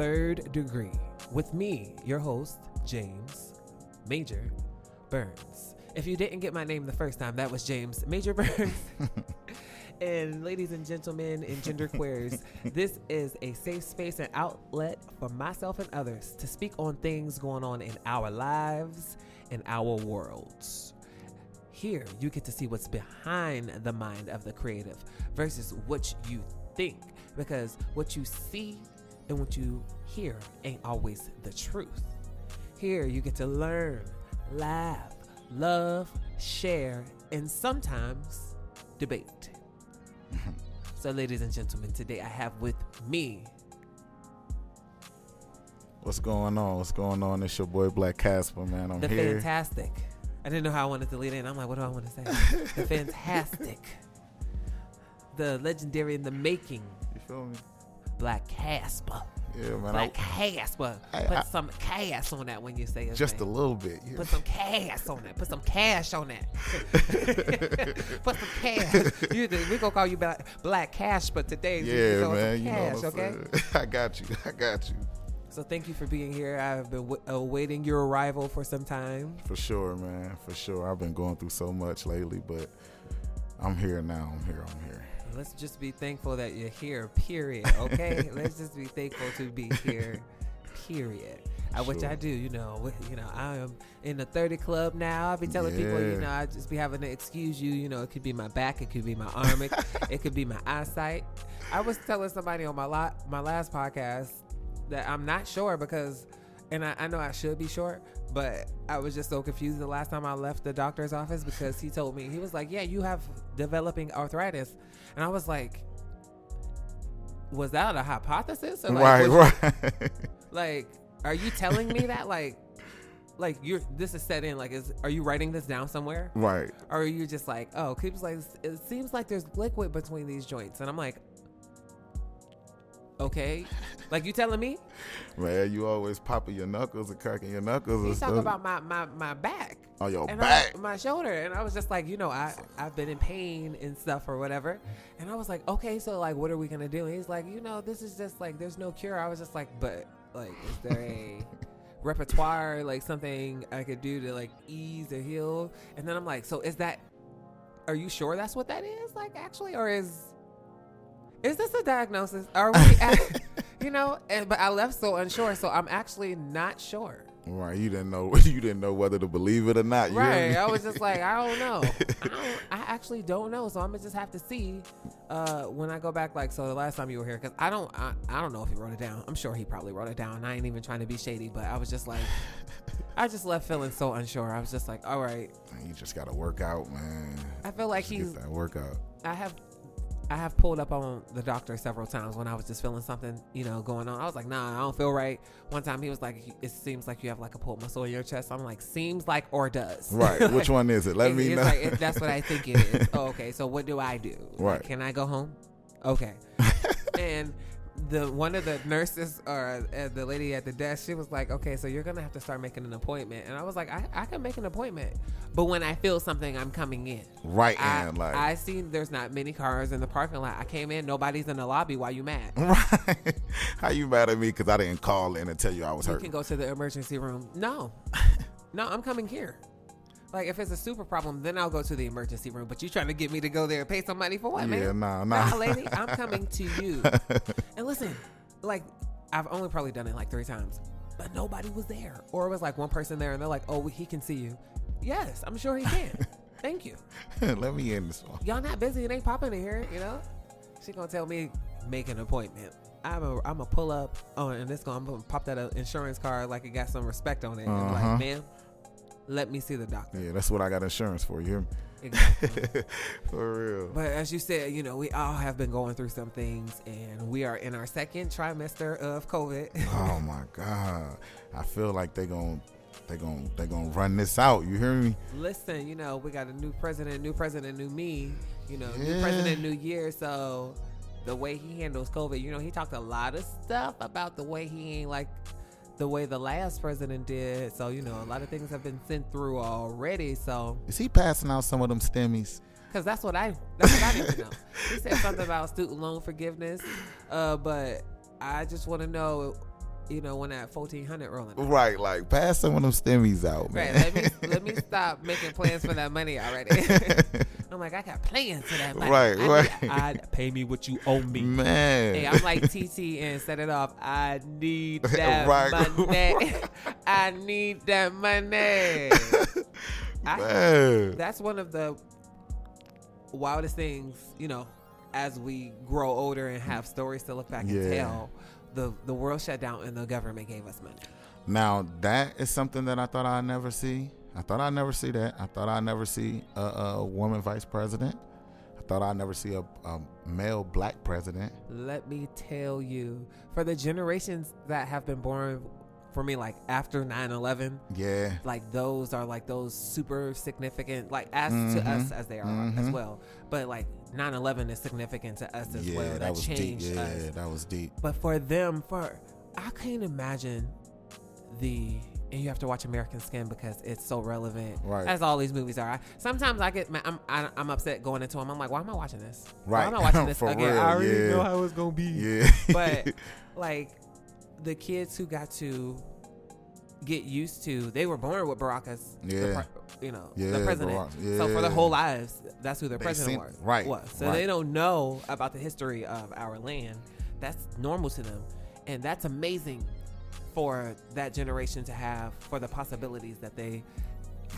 Third Degree with me, your host, James Major Burns. If you didn't get my name the first time, that was James Major Burns. and ladies and gentlemen and genderqueers, this is a safe space and outlet for myself and others to speak on things going on in our lives and our worlds. Here, you get to see what's behind the mind of the creative versus what you think, because what you see and what you hear ain't always the truth. Here, you get to learn, laugh, love, share, and sometimes debate. so, ladies and gentlemen, today I have with me What's going on? What's going on? It's your boy Black Casper, man. I'm the here. fantastic. I didn't know how I wanted to lead in. I'm like, what do I want to say? the fantastic, the legendary in the making, You feel me? Black Casper. Yeah, man. Black I, Casper. I- Put I- some cash on that when you say it. just a little bit. Yeah. Put some cash on that. Put some cash on that. Put some cash. You, we gonna call you Black, Black Cash, but today yeah, throw man. some You know what I'm okay? saying? I got you. I got you. So thank you for being here. I've been w- awaiting your arrival for some time. For sure, man. For sure. I've been going through so much lately, but I'm here now. I'm here. I'm here. Let's just be thankful that you're here, period. Okay? Let's just be thankful to be here, period. Uh, which I do, you know. You know, I am in the 30 club now. I be telling people, you know, I just be having to excuse you. You know, it could be my back, it could be my arm, it, it could be my eyesight. I was telling somebody on my la- my last podcast that I'm not sure because, and I, I know I should be sure, but I was just so confused the last time I left the doctor's office because he told me he was like, "Yeah, you have developing arthritis," and I was like, "Was that a hypothesis? Or like, right, right. Like, are you telling me that like?" Like you're, this is set in. Like, is are you writing this down somewhere, right. or are you just like, oh, keeps like it seems like there's liquid between these joints, and I'm like, okay, like you telling me? Man, you always popping your knuckles and cracking your knuckles He's talking about my my my back. Oh, your and back. I, my shoulder. And i was just like you know i i've been in pain and stuff or whatever. And i was like okay so like what are we gonna do? And he's like you know this is just like there's no cure. I was just like but like is there a repertoire like something i could do to like ease or heal? And then i'm like so is that are you sure that's what that is like actually? Or is is this a diagnosis are we at, you know and but i left so unsure so i'm actually not sure Right, you didn't know you didn't know whether to believe it or not. Right. me? I was just like, I don't know. I, don't, I actually don't know. So I'm gonna just have to see uh, when I go back. Like, so the last time you were here, because I don't, I, I don't know if he wrote it down. I'm sure he probably wrote it down. I ain't even trying to be shady, but I was just like, I just left feeling so unsure. I was just like, all right. You just gotta work out, man. I feel like Just he's. that workout. I have. I have pulled up on the doctor several times when I was just feeling something, you know, going on. I was like, nah, I don't feel right. One time he was like, it seems like you have like a pulled muscle in your chest. I'm like, seems like or does. Right. Like, Which one is it? Let me know. like, that's what I think it is. Oh, okay. So what do I do? Like, Right. can I go home? Okay. and the one of the nurses or uh, the lady at the desk, she was like, "Okay, so you're gonna have to start making an appointment." And I was like, "I, I can make an appointment, but when I feel something, I'm coming in." right I, in, like I see there's not many cars in the parking lot. I came in, nobody's in the lobby. Why you mad? Right. How you mad at me because I didn't call in and tell you I was You hurt? You can go to the emergency room. No, no, I'm coming here. Like if it's a super problem, then I'll go to the emergency room. But you trying to get me to go there and pay some money for what, yeah, man? nah, Nah, nah. lady, I'm coming to you. and listen, like I've only probably done it like three times, but nobody was there, or it was like one person there, and they're like, "Oh, he can see you." Yes, I'm sure he can. Thank you. Let me in this one. Y'all not busy and ain't popping in here, you know. She gonna tell me make an appointment. I'm a I'm a pull up on and this gonna I'm gonna pop that uh, insurance card like it got some respect on it. And Uh-huh. like, ma'am, let me see the doctor. Yeah, that's what I got insurance for. You hear me? Exactly. for real. But as you said, you know, we all have been going through some things, and we are in our second trimester of COVID. oh my god, I feel like they're gonna they're gonna, they gonna run this out. You hear me? Listen, you know, we got a new president, new president, new me. You know, new president, new year. So the way he handles COVID, you know, he talked a lot of stuff about the way he ain't like the way the last president did. So you know, a lot of things have been sent through already. So Is he passing out some of them stimmies? because that's what I that's what I need to know. He said something about student loan forgiveness, uh, but I just want to know, you know, when that fourteen hundred rolling. out. Right, like pass some of them stimmies out, man. Right, let me let me stop making plans for that money already. I'm like, I got plans for that money. Right, I right. Need, I pay me what you owe me. man. Hey, I'm like TT and set it off. I need that Right, money. I need that money. I-. That's one of the wildest things, you know, as we grow older and have stories to look back and tell. The the world shut down and the government gave us money. Now that is something that I thought I'd never see. I thought I'd never see that. I thought I'd never see a, a woman vice president. I thought I'd never see a, a male black president. Let me tell you, for the generations that have been born for me, like after 9 11, Yeah, like those are like those super significant, like as to Mhm. us as they are as Mhm. well. But like 9 11 is significant to us as yeah, well. that, That, was deep. Yeah, us. that was deep. But for them, for I can't imagine the and you have to watch American Skin because it's so relevant, Right. as all these movies are. I, sometimes I get ma- I'm I, I'm upset going into them. I'm like, why am I watching this? Why Right. am I watching this For again? real, I already yeah. know how it's gonna be. Yeah, But like the kids who got to get used to, they were born with Barack as the Yeah. pre- you know, Yeah, the president. Barack, So for their whole lives, that's who their They president seen- was. right, Was. So right. they don't know about the history of our land. That's normal to them, and that's amazing for that generation to have for the possibilities that they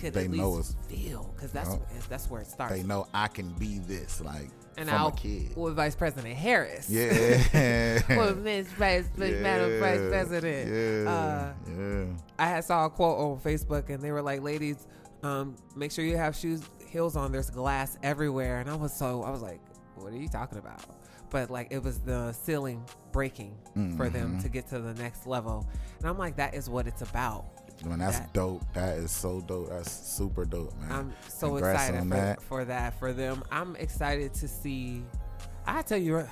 could They at know least us. feel because that's Yup. that's where it starts. they know I can be this, like and from kid. with Vice President Harris. Yeah. well, Miss Vice, Madam Vice President. Yeah. Uh, yeah. I had saw a quote on Facebook, and they were like, "Ladies, um, make sure you have shoes heels on. There's glass everywhere." And I was so I was like, "What are you talking about?" But like it was the ceiling breaking for them Mhm. to get to the next level, and I'm like, that is what it's about. Man, that's that- dope. That is so dope. That's super dope, man. I'm so Congrats excited for that. for that for them. I'm excited to see. I tell you.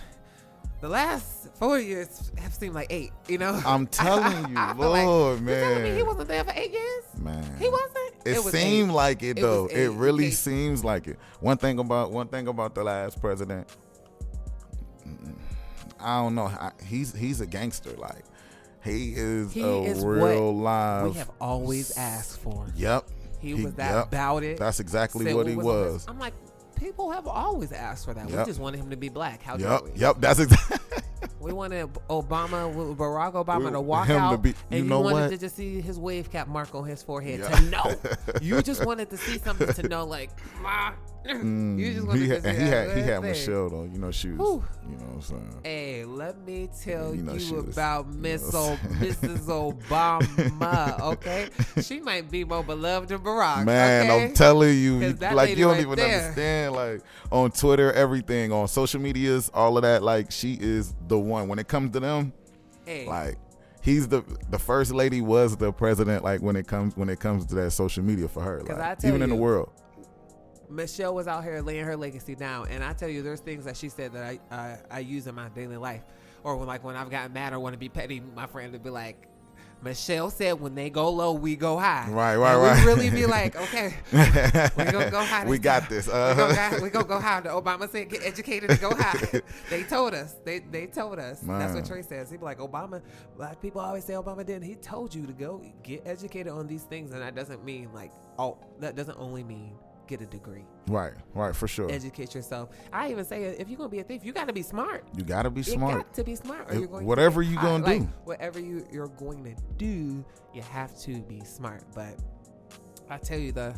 The last four years have seemed like eight, you know. I'm telling you, I feel like- Lord, You telling me man. he wasn't there for eight years? man. He wasn't. It, was seemed eight. like it It though. was It really Eight. seems like it. One thing about one thing about the last president, I don't know. He's he's a gangster. Like he is He a is real what live. we have always asked for. Yep. He, was that yep. about it. That's exactly what he on was. I'm like, people have always asked for that. We just wanted him to be black. How Yep. dare we? Yep. That's exactly. We wanted Obama, Barack Obama We- to walk him to out, be- you and you wanted what? to just see his wave cap mark on his forehead Yeah. to know. you just wanted to see something to know, like, ma. Mm, you just he had, he had he had. Michelle though. You know she was. Whew. You know what I'm saying. Hey, let me tell You you, know she was- about you know o- Mrs. Obama. Okay, she might be more beloved than Barack. Man, okay? I'm telling you- like you don't right even there. understand. Like on Twitter, everything on social medias, all of that. Like she is the one. When it comes to them, Hey, like he's the the first lady was the president. Like when it comes when it comes to that social media for her, like, even in the world. Michelle was out here laying her legacy down, and I tell you, there's things that she said that I I, I use in my daily life, or when like when I've gotten mad or want to be petty, my friend would be like. Michelle said, "When they go low, we go high." Right, right, And right. We really be like, "Okay, we gonna go high. we got time. this. Uh, gonna go, we gonna go high. The Obama said, "Get educated and go high." they told us. They they told us. That's what Trey says. He be like, "Obama." Black people always say Obama didn't. He told you to go get educated on these things, and that doesn't mean like oh, that doesn't only mean get a degree. right, right, for sure. Educate yourself. I even say if you're gonna be a thief, you got to be smart. you gotta be You smart. got to be smart, or If- you're going whatever to you caught. gonna Like, do. whatever you you're going to do, you have to be smart. But I tell you the.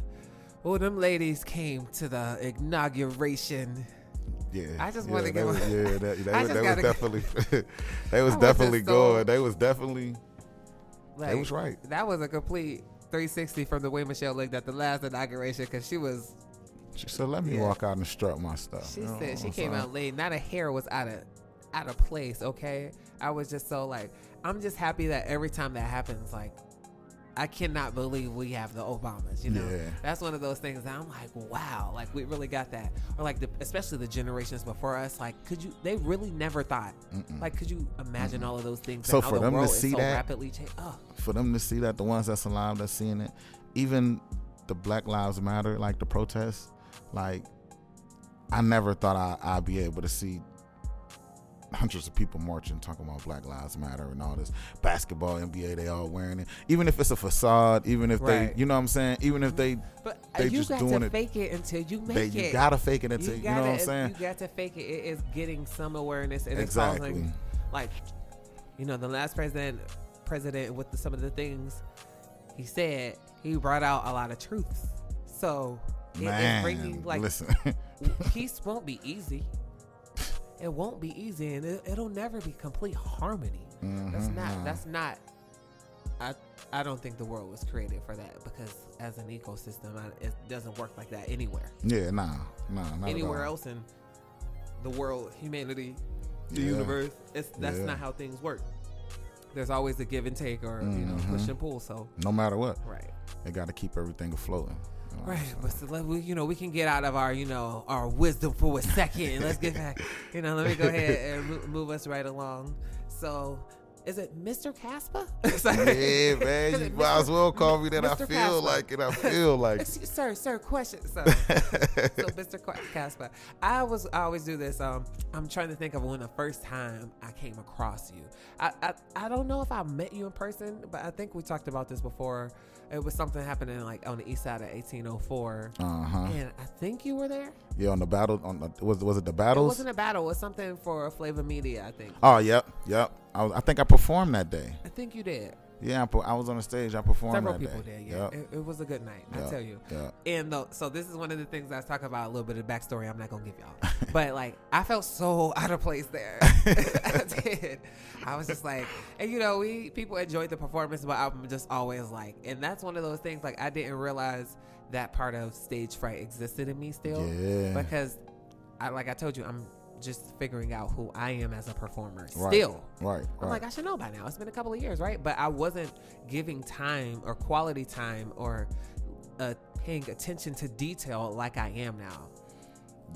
Oh, them ladies came to the inauguration. Yeah, I just yeah, they give was- Yeah, that, I was- just was definitely, they was I was definitely just so- going. They was definitely, Like, they was right. That was a complete 360 from the way Michelle looked at the last inauguration because she was. She said, "Let me Yeah. walk out and strut my stuff." She You know said she came saying? out late. Not a hair was out of out of place. Okay, I was just so like I'm just happy that every time that happens, like I cannot believe we have the Obamas. You know, Yeah. that's one of those things that I'm like, wow, like we really got that. Or like the, especially the generations before us. Like, could you? They really never thought. Like, could you imagine all of those things? So for the them to see so that- rapidly change. Oh, for them to see that the ones that's alive that's seeing it even the black lives matter like the protests like i never thought I, i'd be able to see hundreds of people marching talking about black lives matter and all this basketball nba they all wearing it even if it's a facade even if Right. they you know what i'm saying even if they but uh, They you just got doing to it- fake it until you make they it. you gotta fake it until you, know what i'm saying You got to fake it. It is getting some awareness and Exactly. it's causing, like, you know, the last president, president with the, some of the things he said, he brought out a lot of truths. So it is man bringing like listen peace won't be easy. It won't be easy, and it, it'll never be complete harmony. That's Mhm, not. That's not. I I don't think the world was created for that because as an ecosystem, I, it doesn't work like that anywhere. yeah nah nah not Anywhere else in the world, humanity, the Yeah. universe, it's that's Yeah. not how things work. There's always a give and take, or you know, push Mhm. and pull. So no matter what right. they gotta keep everything afloating You know what I'm Right, but so let we, you know, we can get out of our, you know, our wisdom for a second. Let's get back. You know, let me go ahead and move us right along. So, is it Mr. Casper? Yeah, man. You might as well call me that. I feel Casper. like it. I feel like sir, sir, question, sir. so, Mr. Ca- Casper, I was I always do this. Um, I'm trying to think of when the first time I came across you. I, I I don't know if I met you in person, but I think we talked about this before. It was something happening like on the east side of 1804, Uh huh. and I think you were there. Yeah, on the battle. On the, was was it the battles? It wasn't a battle. It was something for Flavor Media, I think. oh, yep, yep. I was. I think I performed that day. I think you did. Yeah, I, I was on the stage. I performed Several that people day. did. Yeah, Yep, it, it was a good night. I tell you. Yep. And the, so this is one of the things I was talking about a little bit of backstory. I'm not gonna give y'all, but like I felt so out of place there. I did. I was just like, and you know, we people enjoyed the performance, but I'm just always like, and that's one of those things. Like I didn't realize that part of stage fright existed in me still Yeah. because I like I told you, I'm just figuring out who I am as a performer Right. still. Right. I'm like, I should know by now. It's been a couple of years, right? But I wasn't giving time or quality time or uh, paying attention to detail like I am now.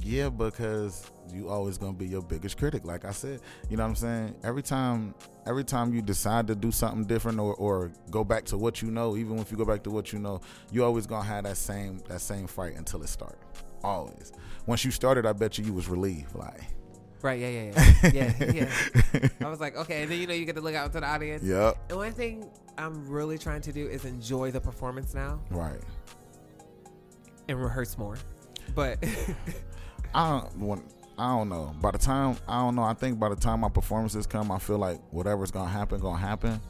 Yeah, because you always gonna be your biggest critic. Like I said, you know what I'm saying. Every time, every time you decide to do something different or, or go back to what you know, even if you go back to what you know, you always gonna have that same that same fight until it starts. Always. Once you started, I bet you you was relieved. Like, Right? Yeah, yeah, yeah, yeah, yeah. I was like, okay, and then you know you get to look out to the audience. yep. And one thing I'm really trying to do is enjoy the performance now Right. and rehearse more. But I don't want. I don't know. By the time I don't know, I think by the time my performances come, I feel like whatever's gonna happen, gonna happen.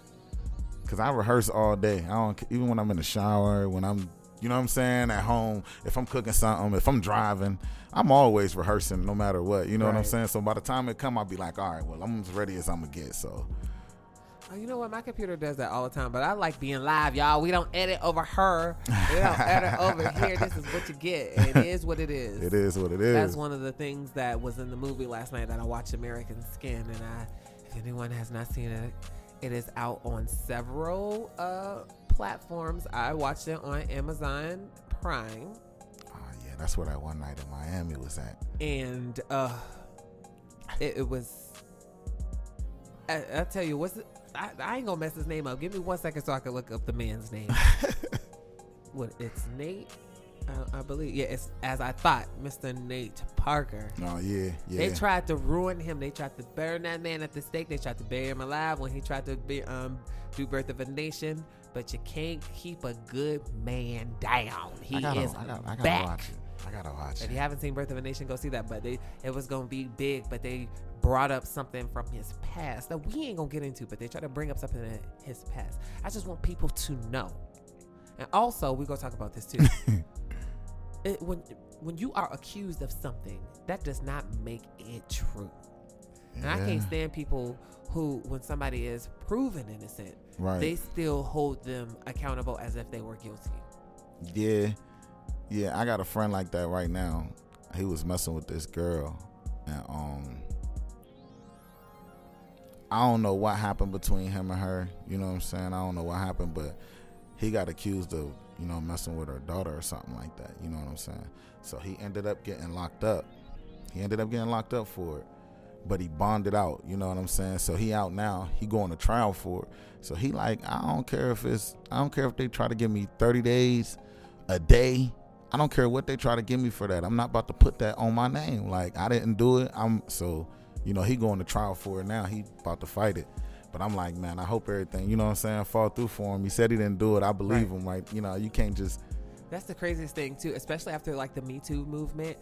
Cause I rehearse all day. I don't even when I'm in the shower, when I'm, you know what I'm saying, at home. If I'm cooking something, if I'm driving, I'm always rehearsing, no matter what. You know what I'm saying. So by the time it come, I'll be like, all right, well, I'm as ready as I'm gonna get. So Oh, you know what? My computer does that all the time, but I like being live, y'all. We don't edit over her. We don't edit over here. This is what you get. It is what it is. it is what it is. That's one of the things that was in the movie last night that I watched American Skin, and I, if anyone has not seen it, it is out on several uh, platforms. I watched it on Amazon Prime, Oh yeah, that's where that one night in Miami was at. and uh, it, it was. I, I tell you, what's it? I, I ain't gonna mess his name up. Give me one second so I can look up the man's name. what? It's Nate. I, I believe. Yeah, it's as I thought, Mr. Nate Parker. Oh yeah, yeah. They tried to ruin him. They tried to burn that man at the stake. They tried to bury him alive when he tried to be, um, do Birth of a Nation. But you can't keep a good man down. He I gotta, is I gotta, I gotta back. watch it. I gotta watch it. If you haven't seen Birth of a Nation, go see that. But they it was gonna be big, but they brought up something from his past that we ain't gonna get into. But they try to bring up something in his past. I just want people to know. And also, we gonna talk about this too. it, when when you are accused of something, that does not make it true. And I can't stand people who, when somebody is proven innocent, Right. they still hold them accountable as if they were guilty. Yeah, yeah. I got a friend like that right now. He was messing with this girl, and um, I don't know what happened between him and her. You know what I'm saying? I don't know what happened, but he got accused of you know messing with her daughter or something like that. You know what I'm saying? So he ended up getting locked up. He ended up getting locked up for it, but he bonded out. You know what I'm saying? So he out now. He going to trial for it. So he like I don't care if it's I don't care if they try to give me 30 days, a day. I don't care what they try to give me for that. I'm not about to put that on my name. Like I didn't do it. I'm so you know he going to trial for it now. He about to fight it. But I'm like, man, I hope everything, you know what I'm saying, fall through for him. He said he didn't do it. I believe Right. him. Like, you know, you can't just That's the craziest thing too, especially after like the Me Too movement,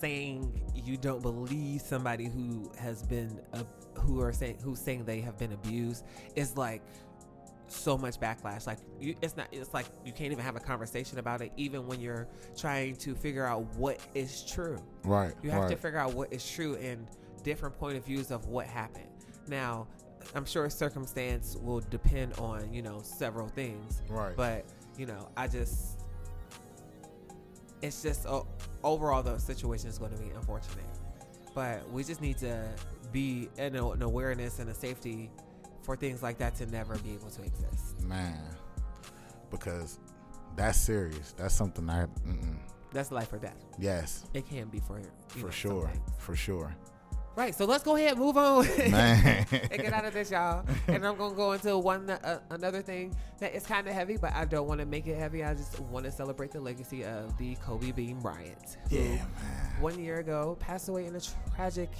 saying you don't believe somebody who has been uh, who are saying who's saying they have been abused is like so much backlash. Like you, it's not. It's like you can't even have a conversation about it, even when you're trying to figure out what is true. right. You have right. to figure out what is true and different point of views of what happened. Now, I'm sure circumstance will depend on you know several things. Right. But you know, I just it's just uh, overall the situation is going to be unfortunate. But we just need to be in a, an awareness and a safety for things like that to never be able to exist. man. Because that's serious. That's something I mm-mm. That's life or death. yes, It can be for you for know, sure. For sure. Right. So let's go ahead, and move on. And get out of this, y'all. And I'm gonna go into one uh, another thing that is kind of heavy, but I don't want to make it heavy. I just want to celebrate the legacy of the Kobe Bean Bryant, who yeah, man. one year ago passed away in a tragic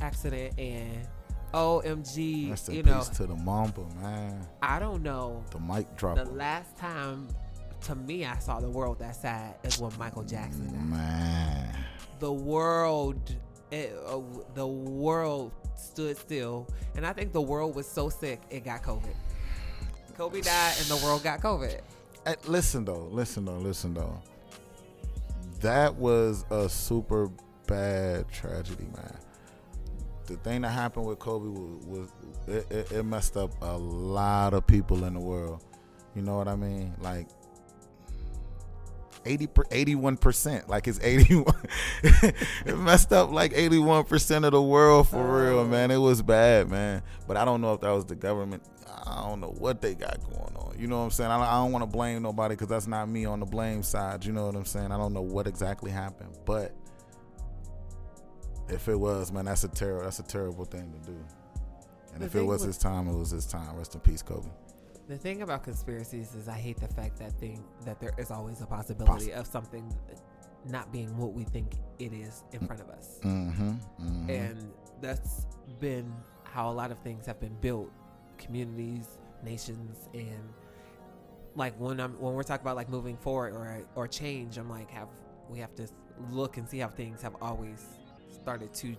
accident. And OMG, Rest you know, peace to the Mamba, man. I don't know. The mic drop. The last time, to me, I saw the world that sad is when Michael Jackson died. Man. the world it, uh, the world stood still and i think the world was so sick it got covid kobe died and the world got covid Hey, listen though, listen though, listen though. That was a super bad tragedy, man. The thing that happened with Kobe was, was it, it, it messed up a lot of people in the world. You know what I mean? Like 80 81% like it's 81 it messed up like 81% of the world for real man. It was bad man. But i don't know if that was the government. I don't know what they got going on. You know what i'm saying? I don't, I don't want to blame nobody because that's not me on the blame side. You know what i'm saying? I don't know what exactly happened. But if it was man that's a terrible that's a terrible thing to do. And The if it was with- his time it was his time. Rest in peace kobe the thing about conspiracies is i hate the fact that thing that there is always a possibility of something not being what we think it is in front of us. Mm-hmm, mm-hmm. and that's been how a lot of things have been built. Communities nations and like when i'm when we're talking about like moving forward or or change i'm like have we have to look and see how things have always started to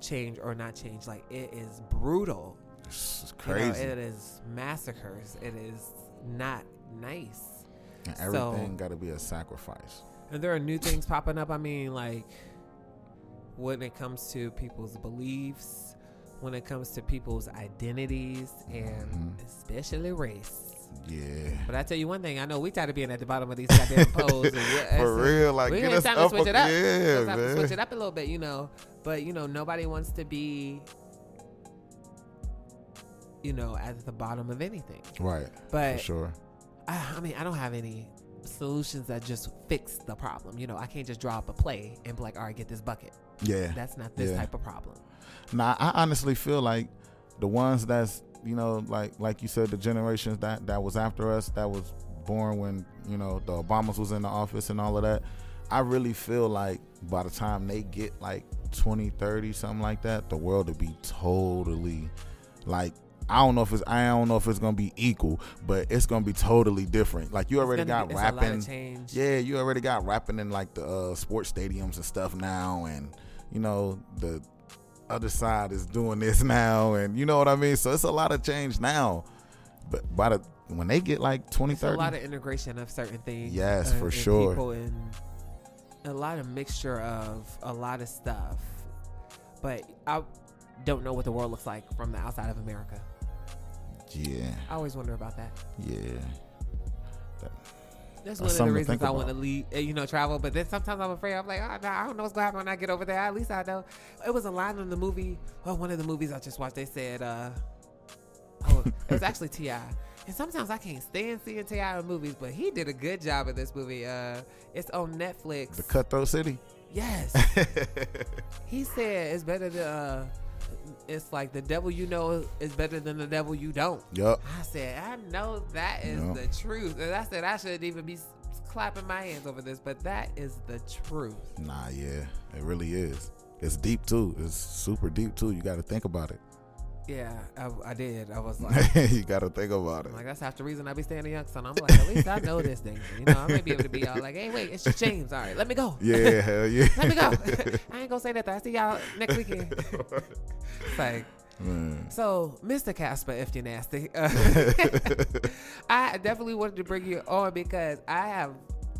change or not change. Like it is brutal it's You know, crazy it is massacres it is not nice and so- everything got to be a sacrifice and there are new things popping up. I mean, like when it comes to people's beliefs, when it comes to people's identities, and Mhm. especially race. yeah But I tell you one thing, I know we tired of being at the bottom of these goddamn polls. For real, like we get us time to up, switch it up. yeah, to man. switch it up a little bit, you know. But you know, nobody wants to be, you know, at the bottom of anything. Right, But for sure. I, I mean, I don't have any solutions that just fix the problem. You know, I can't just draw up a play and be like, all right, get this bucket. Yeah. That's not this Yeah. type of problem. Now, I honestly feel like the ones that's you know, like like you said, the generations that that was after us, that was born when you know the Obamas was in the office and all of that. I really feel like by the time they get like 20, 30, something like that, the world would be totally like I don't know if it's I don't know if it's gonna be equal, but it's gonna be totally different. Like you already got be- it's a lot of rapping. Yeah, you already got rapping in like the uh, sports stadiums and stuff now, and you know the other side is doing this now, and you know what I mean. So it's a lot of change now, but by the when they get like 20, It's a lot of integration of certain things. Yes, for and sure. People and a lot of mixture of a lot of stuff. But I don't know what the world looks like from the outside of America. Yeah, I always wonder about that. yeah, That's That's one of the reasons I want to leave, uh, you know, travel. But then sometimes I'm afraid. I'm like, oh, no, I don't know what's going to happen when I get over there. At least I know. It was a line in the movie. Well, one of the movies I just watched, they said, uh, oh, it was actually T.I. And sometimes I can't stand seeing T.I. in movies, but he did a good job in this movie. Uh, it's on Netflix. The Cutthroat City. Yes. he said it's better to. Uh, it's like the devil you know is better than the devil you don't. Yup. I said, I know that is Yup. the truth. And I said, I shouldn't even be clapping my hands over this, but that is the truth. Nah, yeah, it really is. It's deep too. It's super deep too. You got to think about it. Yeah, I, I did. I was like, you got to think about it. I'm like that's half the reason I be staying in Youngstown. I'm like, at least I know this thing. You know, I may be able to be all like, hey, wait, it's James. All right, let me go. Yeah, hell yeah. Let me go. I ain't gonna say nothing. I see y'all next weekend. It's like, so, Mr. Casper, if you're nasty, uh, I definitely wanted to bring you on because I have,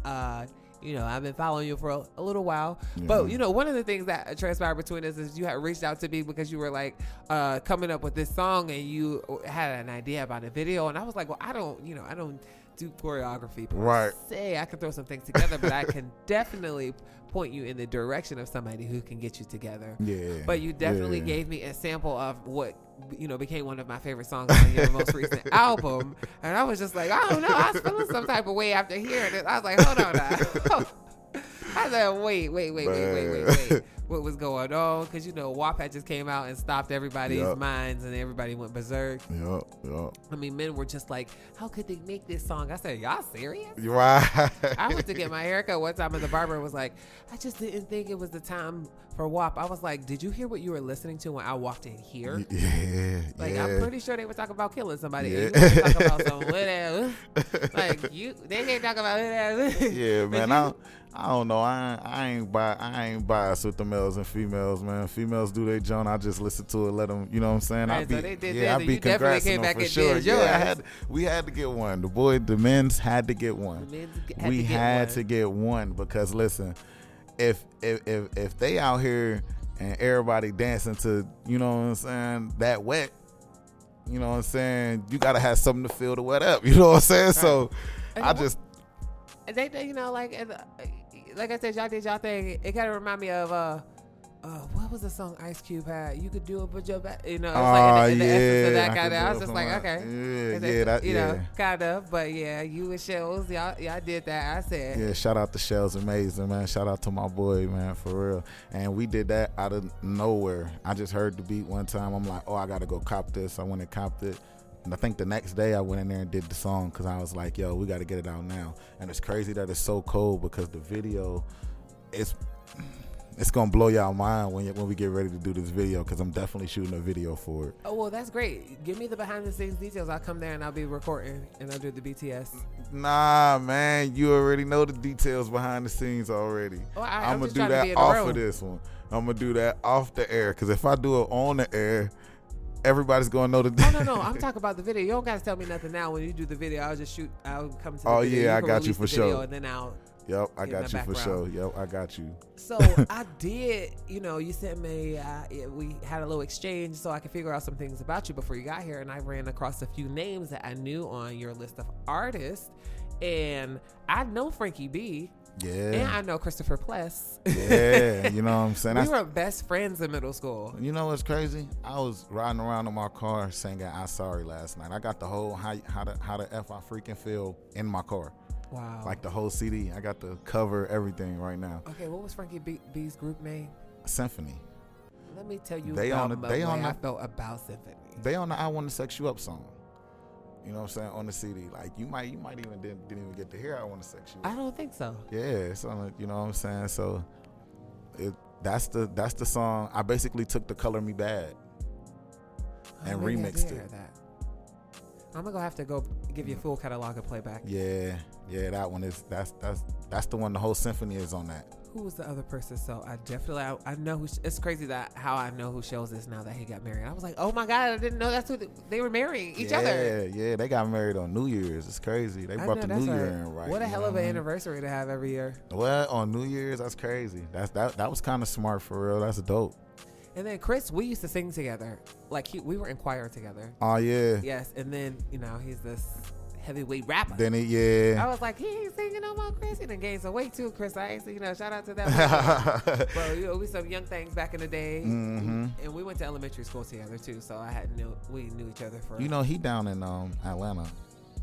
uh, you know, I've been following you for a, a little while. But you know, one of the things that transpired between us is you had reached out to me because you were like uh, coming up with this song and you had an idea about a video, and I was like, well, I don't, you know, I don't do choreography per Right. Say I can throw some things together, but I can definitely point you in the direction of somebody who can get you together. Yeah. But you definitely yeah. gave me a sample of what you know became one of my favorite songs on your most recent album, and I was just like, I don't know, I was feeling some type of way after hearing it. I was like, hold on, now. I said, wait, wait, wait, wait, wait, wait, wait. What was going on? Because you know, WAP had just came out and stopped everybody's Yup. minds, and everybody went berserk. Yup, yup. I mean, men were just like, how could they make this song? I said, y'all serious? Right. I went to get my haircut one time, and the barber was like, "I just didn't think it was the time for WAP." I was like, "Did you hear what you were listening to when I walked in here?" Yeah, Like, yeah. I'm pretty sure they were talking about killing somebody. Yeah. Talking about some whatever. Like you, they can't talk about whatever. yeah, man. you- I, don't- know. I ain't- I ain't bi I ain't biased with the males and females, man. Females do their joint. I just listen to it. Let them. You know what I'm saying? I be so they did yeah. I be you definitely came back for and sure. Yeah, I had we had to get one. The boy, the men's had to get one. Had we to get had one. to get one because listen, if if if if they out here and everybody dancing to you know what I'm saying that wet, you know what I'm saying, you gotta have something to fill the wet up. You know what I'm saying? So And I just they, they, you know, like, like I said, y'all did y'all thing. It kind of remind me of uh, uh, what was the song Ice Cube had? You could do it, but your back, you know, it's like in the, in the essence yeah, of that I kind of. I was just like, okay, yeah, yeah, that- you know, kind of, but yeah, you and Shells, y'all, y'all did that. I said, Yeah, shout out to Shells Amazing, man. Shout out to my boy, man, for real. And we did that out of nowhere. I just heard the beat one time. I'm like, oh, I got to go cop this. I went and copped it. And I think the next day I went in there and did the song because I was like, yo, we got to get it out now. And it's crazy that it's so cold because the video, it's it's gonna blow y'all mind when you, when we get ready to do this video because I'm definitely shooting a video for it. oh well, that's great. Give me the behind the scenes details. I'll come there and I'll be recording and I'll do the BTS. Nah, man, you already know the details behind the scenes already. Well, I- I'm I'm gonna do trying to that off room. of this one. I'm gonna do that off the air because if I do it on the air, everybody's gonna know the. Oh no, no, I'm talking about the video. You don't gotta tell me nothing now. When you do the video, I'll just shoot. I'll come to. The Oh, video. yeah, I got you for sure. And then I'll. yep, I got you for sure. background. Yep, I got you. So I did. You know, you sent me. Uh, we had a little exchange so I could figure out some things about you before you got here, and I ran across a few names that I knew on your list of artists, and I know Frankie B. And Yeah, I know Christopher Pless. yeah. You know what I'm saying? we were best friends in middle school. you know what's crazy? I was riding around in my car singing "I Sorry" last night. I got the whole how how the how the f I freaking feel in my car, Wow. like the whole CD. I got the cover, everything right now. okay, what was Frankie B- B's group name? Symphony. Let me tell you They about on the- the they on I felt about Symphony. They on the "I Want to Sex You Up" song. You know what I'm saying on the CD. Like you might you might even didn't, didn't even get to hear "I Want to Sex You I don't think so. Yeah, it's on the, you know what I'm saying. So it that's the that's the song. I basically took the "Color Me Badd." Oh, and Oh, remixed it. I'm gonna have to go give you a full catalog of playback. Yeah, yeah, that one is that's that's that's the one. The whole symphony is on that. Who was the other person? So I definitely I, I know who. It's crazy that how I know who Shells is now that he got married. I was like, oh my god, I didn't know that's who they, they were marrying each yeah, other. Yeah, yeah, they got married on New Year's. It's crazy. They brought know, the New Year right. in right. What a hell of an anniversary to have every year. Well, on New Year's, that's crazy. That's that that was kind of smart for real. That's dope. And then Chris, we used to sing together. Like he, we were in choir together. Oh yeah. Yes, and then you know he's this heavyweight rapper. Then it yeah. I was like, he ain't singing no more, Chris. He done gained some weight too, Chris. I ain't seen, you know, shout out to that. Bro, you know, we some young things back in the day. hmm And we went to elementary school together too, so I had knew we knew each other for You know he down in um Atlanta.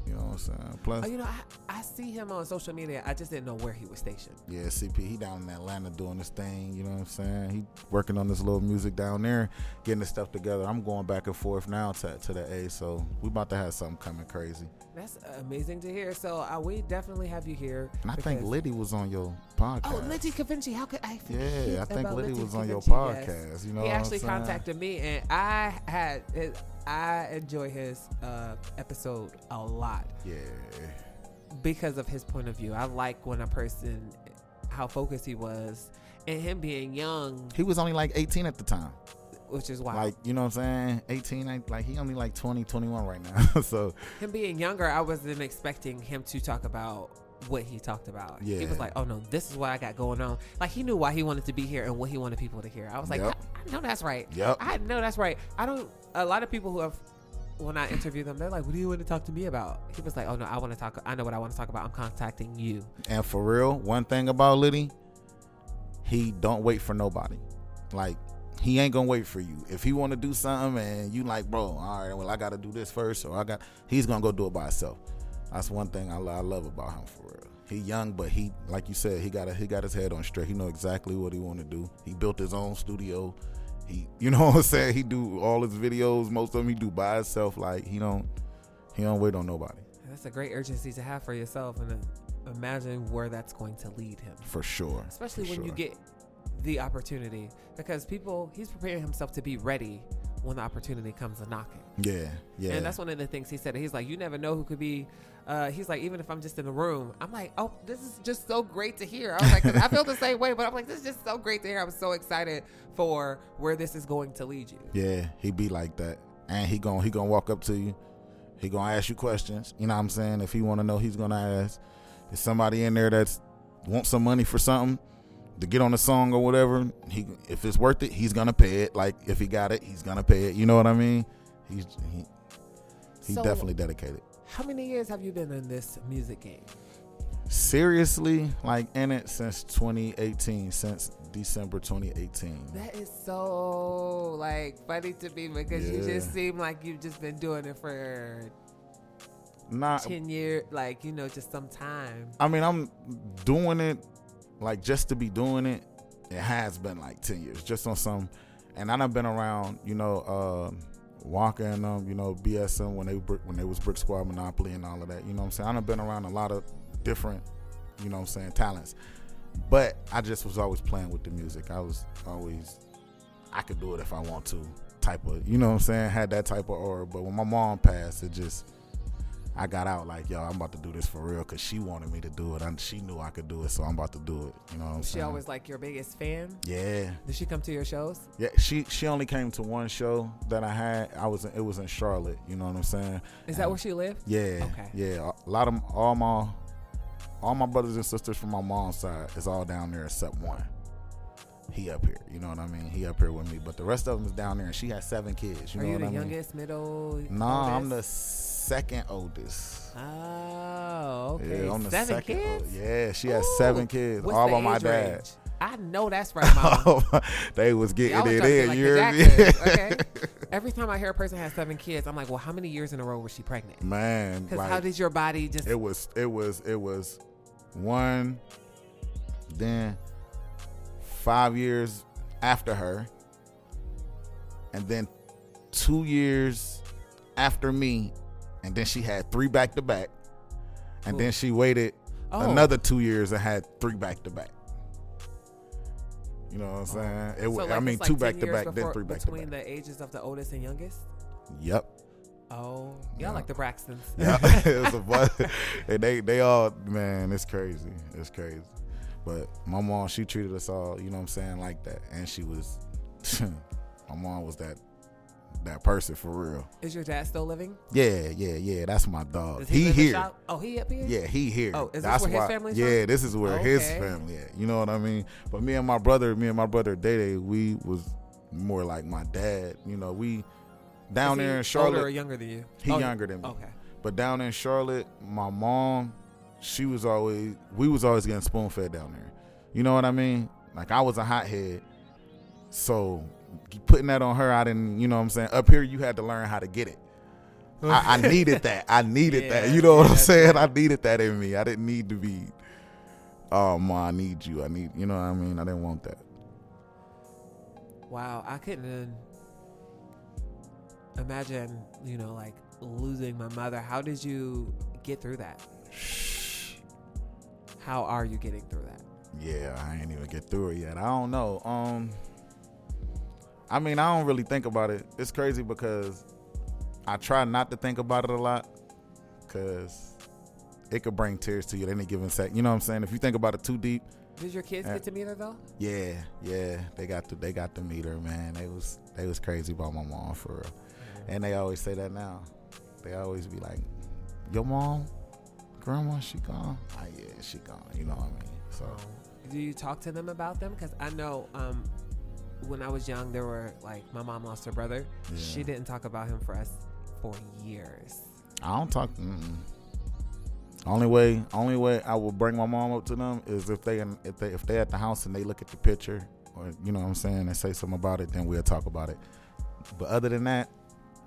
You know what I'm saying? Plus, Oh, you know, I, I see him on social media. I just didn't know where he was stationed. yeah, CP, he down in Atlanta doing this thing. You know what I'm saying? He working on this little music down there, getting this stuff together. I'm going back and forth now to to the A, so we about to have something coming crazy. That's amazing to hear. So uh, we definitely have you here. And I think Liddy was on your podcast. Oh, Liddy Cavinci. How could I Yeah, I think Liddy Liddy was on your Cavinci, yes. podcast. You know, he actually contacted me, and I had it, I enjoy his uh, episode a lot Yeah, because of his point of view. I like when a person how focused he was, and him being young, he was only like 18 at the time. Which is wild. Like, you know what I'm saying? 18, like- like he only like 20, 21 right now. so him being younger, I wasn't expecting him to talk about what he talked about. yeah. He was like, "Oh no, this is what I got going on." Like he knew why he wanted to be here and what he wanted people to hear. I was like, Yep. I, I know that's right. Yep. I know that's right. I don't. A lot of people who have. When I interview them, they're like, "What do you want to talk to me about?" He was like, "Oh no, I want to talk. I know what I want to talk about. I'm contacting you." And for real, one thing about Liddy, he don't wait for nobody. Like he ain't gonna wait for you. If he want to do something and you like, bro, all right, well I got to do this first, or I got, he's gonna go do it by himself. That's one thing I, I love about him for real. He young, but he, like you said, he got a, he got his head on straight. He know exactly what he want to do. He built his own studio. He, you know what I'm saying? He do all his videos. Most of them he do by himself. Like he don't, he don't wait on nobody That's a great urgency to have for yourself, and uh, imagine where that's going to lead him. for sure. especially For when you get the opportunity because people he's preparing himself to be ready when the opportunity comes a knocking Yeah, yeah. and that's one of the things he said he's like you never know who could be uh, he's like even if i'm just in the room i'm like oh this is just so great to hear i was like 'cause i feel the same way but i'm like this is just so great to hear i'm so excited for where this is going to lead you Yeah, he be like that, and he gon' he gonna walk up to you. He gonna ask you questions. You know what I'm saying? If he want to know, he's gonna ask. Is somebody in there that's want some money for something to get on a song or whatever? He if it's worth it, he's gonna pay it. Like if he got it, he's gonna pay it. You know what I mean? He's he he So- definitely dedicated. how many years have you been in this music game Seriously, like in it since 2018, since December 2018. that is so like funny to me because you just seem like you've just been doing it for Not 10 year like you know just some time I mean, I'm doing it like just to be doing it. It has been like ten years, just on some, and I done been around, you know, uh, Walker and um, you know, BSM when they when they was Brick Squad Monopoly and all of that. You know what I'm saying? I done been around a lot of different, you know what I'm saying, talents. But I just was always playing with the music. I was always, I could do it if I want to, type of, you know what I'm saying? Had that type of aura. But when my mom passed, it just, I got out like, yo, I'm about to do this for real because she wanted me to do it. And she knew I could do it, so I'm about to do it. You know what I'm she saying? always like your biggest fan yeah, did she come to your shows yeah. She she only came to one show that I had. I was in, it was in Charlotte. You know what I'm saying? is that where she lived Yeah. Okay. Yeah. A lot of all my all my brothers and sisters from my mom's side is all down there except one. He up here. You know what I mean? He up here with me, but the rest of them is down there, and she has seven kids. You are know you what the I mean? youngest middle Nah, I'm the oldest? Second oldest. oh okay Yeah, I'm the seven second. kids Yeah, she has Ooh. seven kids, all by my dad. range? I know that's right, mom. they was getting was it trying to be in. like you the hear me? Okay? Every time I hear a person has seven kids, I'm like, well, how many years in a row was she pregnant? Man, Because like, how did your body just? it was it was it was one then five years after her and then two years after me and then she had three back to back and then she waited Oh. another two years and had three back to back you know what i'm saying oh. it So, was like, i mean like two 10 back to back then three back to back. between the ages of the oldest and youngest. yep Oh, y'all Yeah. like the Braxtons. Yeah, it was a fun. and they they all man, it's crazy. It's crazy. But my mom, she treated us all, you know what I'm saying, like that. And she was my mom was that that person for real. Is your dad still living? Yeah, yeah, yeah. That's my dog. Does He, live here. Oh, he up here. Yeah, he here. Oh, is this That's where his why, family's Yeah, from? this is where his family at. You know what I mean? But me and my brother, me and my brother Day Day, we was more like my dad. You know, we down he there in older Charlotte. or younger than you? He Oh, younger than me. Okay. But down in Charlotte, my mom, she was always we was always getting spoon fed down there. You know what I mean? Like I was a hothead. So putting that on her, I didn't, you know what I'm saying? Up here you had to learn how to get it. I, I needed that. I needed Yeah, that. You know what yeah, I'm saying? that's I needed that in me. I didn't need to be. Oh ma, I need you. I need. You know what I mean? I didn't want that. Wow, I couldn't imagine, you know, like losing my mother. How did you get through that? How are you getting through that? Yeah, I ain't even get through it yet. I don't know. Um, I mean, I don't really think about it. It's crazy because I try not to think about it a lot because it could bring tears to you at any given second. You know what I'm saying? If you think about it too deep, Did your kids Uh, get to meet her though? yeah, yeah, they got to they got to meet her, man. They was they was crazy about my mom for real, and they always say that now. They always be like, "Your mom, grandma, she gone." Like, yeah, she gone. You know what I mean? So. Do you talk to them about them? Because I know um, when I was young, there were like my mom lost her brother. She didn't talk about him for us for years. I don't talk. Mm-mm. Only way, only way I will bring my mom up to them is if they if they if they at the house and they look at the picture or you know what I'm saying and say something about it, then we'll talk about it. But other than that,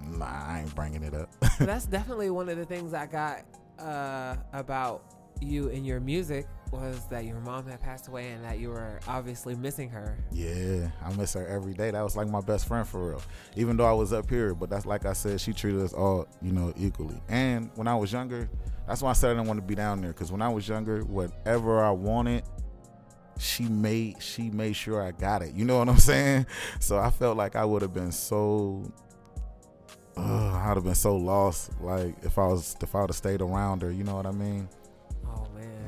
nah, I ain't bringing it up. That's definitely one of the things I got uh, about you and your music was that your mom had passed away and that you were obviously missing her. yeah, I miss her every day. That was like my best friend for real. Even though I was up here, but that's like I said, she treated us all you know equally. And when I was younger, that's why I said I didn't want to be down there because when I was younger, whatever I wanted. she made she made sure I got it. You know what I'm saying? So I felt like I would have been so uh, I'd have been so lost like if I was if I would have stayed around her, you know what I mean?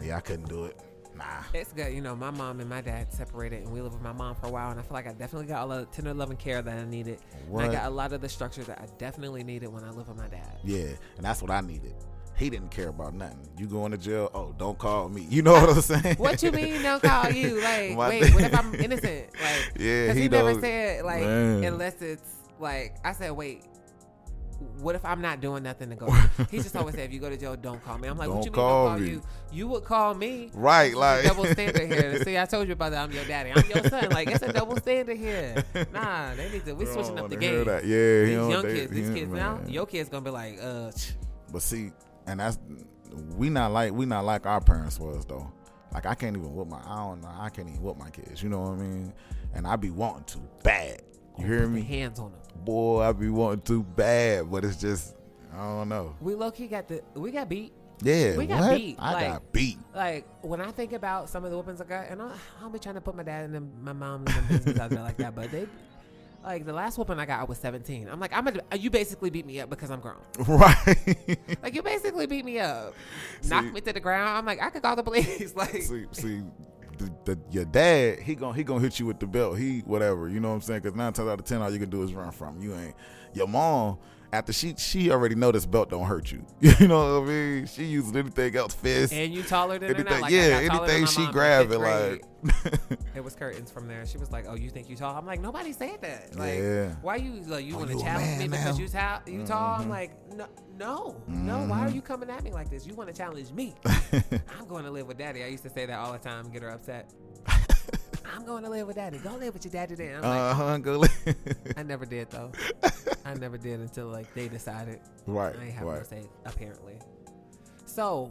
Yeah, I couldn't do it. Nah. It's good. You know, my mom and my dad separated and we lived with my mom for a while and I feel like I definitely got all the tender love and care that I needed. And I got a lot of the structure that I definitely needed when I lived with my dad. Yeah, and that's what I needed. He didn't care about nothing. You going to jail? Oh, don't call me. You know what I'm saying? What you mean don't call you? Like, wait, dad- what if I'm innocent? Like, Yeah, Because he he, never said like Man. unless it's like I said, wait. What if I'm not doing nothing to go? he just always said, if you go to jail, don't call me. I'm like, what Don't you mean call don't call me. you? You would call me. Right, like- double standard here. See, I told you about that. I'm your daddy. I'm your son. Like it's a double standard here. Nah, they need to. We switching up the game. Yeah, These don't- young they- kids, these he- kids now, your kids gonna be like, uh, But see, and that's we not like we not like our parents was though. Like I can't even whip my I don't know I can't even whip my kids. You know what I mean? And I be wanting to bad. You hear me? hands on them. Boy, I be wanting to bad, but it's just I don't know. We low key got the we got beat. Yeah, We got what? beat, I like- got beat. Like when I think about some of the weapons I got, and I, I don't be trying to put my dad and them, my mom in them business out there like that, but they, like the last whooping I got, I was 17. I'm like, I'm a, you basically beat me up because I'm grown. Right. Like you basically beat me up, See- me to the ground. I'm like, I could call the police. like, see, see, the, the, your dad, he gon' he gonna hit you with the belt. He whatever, you know what I'm saying? Because nine times out of ten, all you can do is run from. You ain't your mom. After she she already know this belt don't hurt you. You know what I mean? She uses anything else, fist, and you taller than her anything. now. Like, yeah, I got taller than anything she mom in grab it like. It was curtains from there. She was like, "Oh, you think you tall?" I'm like, "Nobody said that. Like, Yeah. why you like you Oh, want to challenge me because now? you tall? You tall?" I'm like, "No, no, no. Why are Mhm. you coming at me like this? You want to challenge me? I'm going to live with daddy. I used to say that all the time, get her upset. I'm going to live with daddy. Go live with your daddy then. I'm like, Uh huh. Go. li- I never did though. I never did until like they decided. right. I ain't have no say apparently. So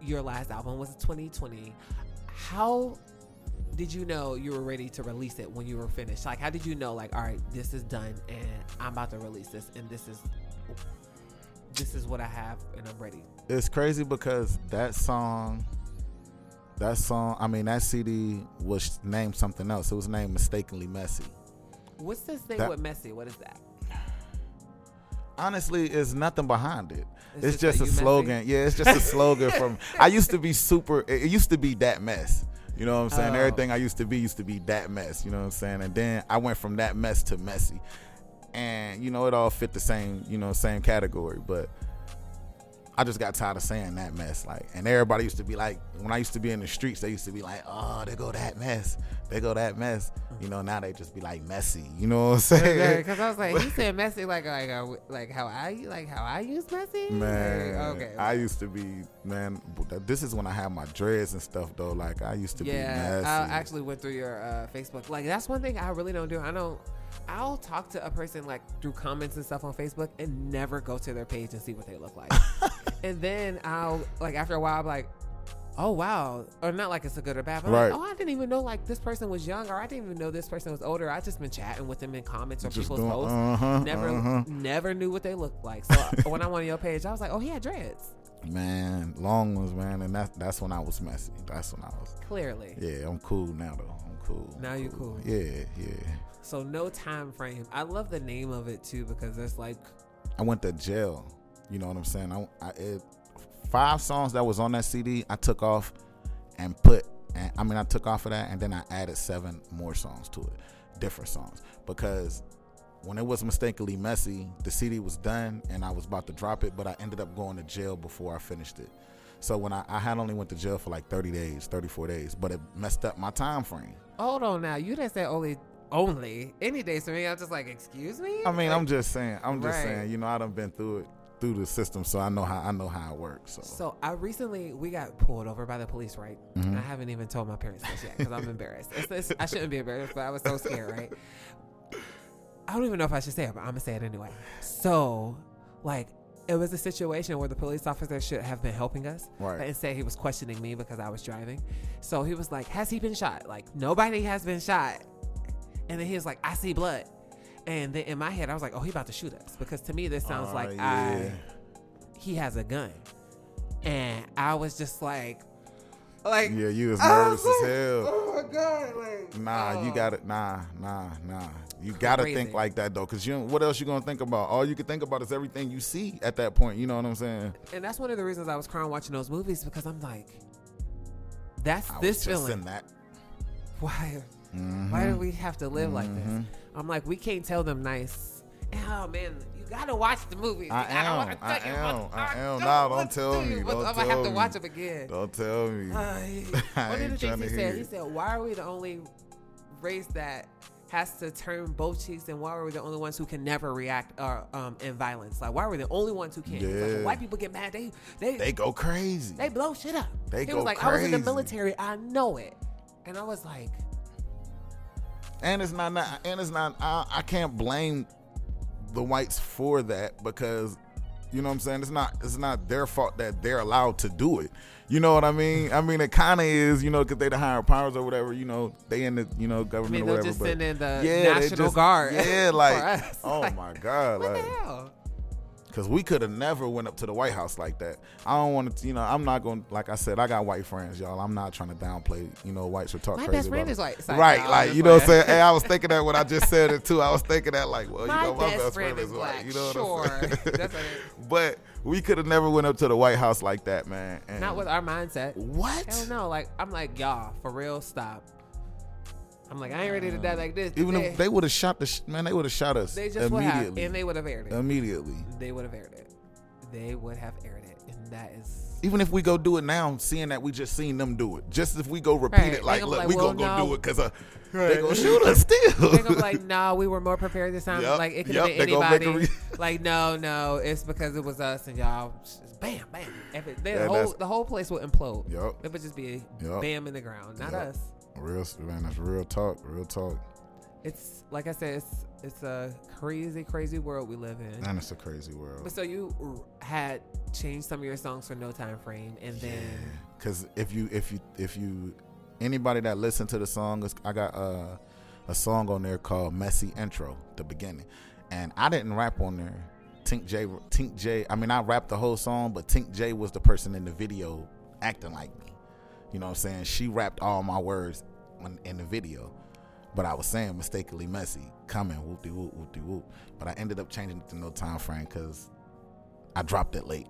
your last album was 2020. How did you know you were ready to release it when you were finished? Like, how did you know, like, all right, this is done and I'm about to release this, and this is this is what I have, and I'm ready. It's crazy because that song, that song. I mean, that CD was named something else. It was named mistakenly messy. What's this thing That- with messy? What is that? honestly it's nothing behind it It's it's, just just, a you messy? slogan yeah it's just a slogan from i used to be super it it used to be that mess you know what i'm saying Oh. everything i used to be used to be that mess you know what i'm saying and then i went from that mess to messy and you know it all fit the same you know same category but I just got tired of saying that mess. Like, and everybody used to be like, when I used to be in the streets, they used to be like, "Oh, they go that mess, they go that mess." You know, now they just be like messy. You know what I'm saying? Because I was like, you said messy, like like uh, like how I like how I use messy. Man, Like, okay. I used to be man. This is when I had my dreads and stuff though. Like I used to be yeah, messy. I actually went through your uh, Facebook. Like that's one thing I really don't do. I don't. I'll talk to a person like through comments and stuff on Facebook and never go to their page and see what they look like. and then I'll like after a while, I'm like, oh wow, or not like it's a good or bad, but Right. like, oh I didn't even know like this person was young, or I didn't even know this person was older. I just been chatting with them in comments or Just people's doing- posts. uh-huh, never, uh-huh. never knew what they looked like. So when I went on your page, I was like, oh he had dreads. man, long ones, man, and that's that's when I was messy. That's when I was. Clearly. Yeah, I'm cool now though. I'm cool. Now you're cool. Yeah, yeah. So no time frame. I love the name of it too because it's like I went to jail. You know what I'm saying? I, I it, five songs that was on that CD. I took off and put. And, I mean, I took off of that, and then I added seven more songs to it, different songs, because when it was mistakenly messy, the CD was done, and I was about to drop it, but I ended up going to jail before I finished it. So when I, I had only went to jail for like 30 days, 34 days, but it messed up my time frame. Hold on now. You didn't say only only any days to me. I was just like, excuse me. I mean, Like, I'm just saying. I'm just Right. saying. You know, I done been through it through the system, so I know how I know how it works. So, So I recently we got pulled over by the police, right? Mhm. I haven't even told my parents this yet because I'm embarrassed. It's, it's, I shouldn't be embarrassed, but I was so scared, right? I don't even know if I should say it, but I'm gonna say it anyway. So, like, it was a situation where the police officer should have been helping us, Right. but instead he was questioning me because I was driving. So he was like, "Has he been shot?" Like, nobody has been shot. And then he was like, "I see blood." And then in my head, I was like, "Oh, he about to shoot us," because to me this sounds Oh, like yeah. I he has a gun. And I was just like, like, yeah, you was nervous was as hell. Oh my god! Like, Nah, you oh. got it. Nah, nah, nah. You gotta think like that though, cause you what else you gonna think about? All you can think about is everything you see at that point. You know what I'm saying? And that's one of the reasons I was crying watching those movies because I'm like, that's I this feeling. in that. Why? Mhm. Why do we have to live like this? Mhm. I'm like, we can't tell them nice. Oh man, you gotta watch the movie. I gotta am, wanna I you am, what- I am. don't Nah, don't tell me, don't I'm gonna have to watch it again. Don't tell me. Uh, I one of the things he said, he said, "Why are we the only race that has to turn both cheeks, and why are we the only ones who can never react or um, in violence? Like, why are we the only ones who can't Yeah. when white people get mad, they they They go crazy. They blow shit up. They he go was like, I was in the military, I know it, and I was like, and it's not, not and it's not I, I can't blame the whites for that because you know what I'm saying it's not it's not their fault that they're allowed to do it you know what I mean I mean it kind of is you know because they the higher powers or whatever you know they in the you know I government mean, or whatever just but send in the yeah, National just- Guard. yeah like oh Like, my god What like the hell? Cause we could have never went up to the White House like that. I don't want to, you know. I'm not going. to Like I said, I got white friends, y'all. I'm not trying to downplay, you know, whites or talk My crazy best friend is white. Right? like you know what I'm saying. Hey, I was thinking that when I just said it too. I was thinking that like, well, My, you know, my best, friend is white. black. You know what sure, I'm saying? that's what it but we could have never went up to the White House like that, man. And. Not with our mindset. what? Hell no. Like I'm like y'all for real. Stop. I'm like I ain't ready to die like this. Even they, if they would have shot the sh- man, they would have shot us they just would have, immediately. and they would have aired it. immediately. they would have aired it. They would have aired it, and that is. Even if we go do it now, seeing that we just seen them do it, just if we go repeat Right. it, like, gonna look, like, we well, gonna go no. do it because uh, they gonna shoot us still. They're gonna be like, no, we were more prepared this time. Yup, Like it could yup, have been they gonna make a anybody. re- like no, no, it's because it was us and y'all. Just bam, bam. If it, the Yeah, whole that's- the whole place will implode. Yup. It would just be Yup. bam in the ground, not Yup. us. Real man, that's real talk. Real talk. It's like I said, it's it's a crazy, crazy world we live in. Man, it's a crazy world. But so you r- had changed some of your songs for no time frame, and then Because if you if you if you anybody that listened to the song, it's- I got uh, a song on there called "Messy Intro," the beginning, and I didn't rap on there. Tink J, Tink J. I mean, I rapped the whole song, but Tink J was the person in the video acting like me. You know what I'm saying? She rapped all my words when, in the video. But I was saying mistakenly messy, coming whoop de whoop whoop de whoop. But I ended up changing it to no time frame because I dropped it late.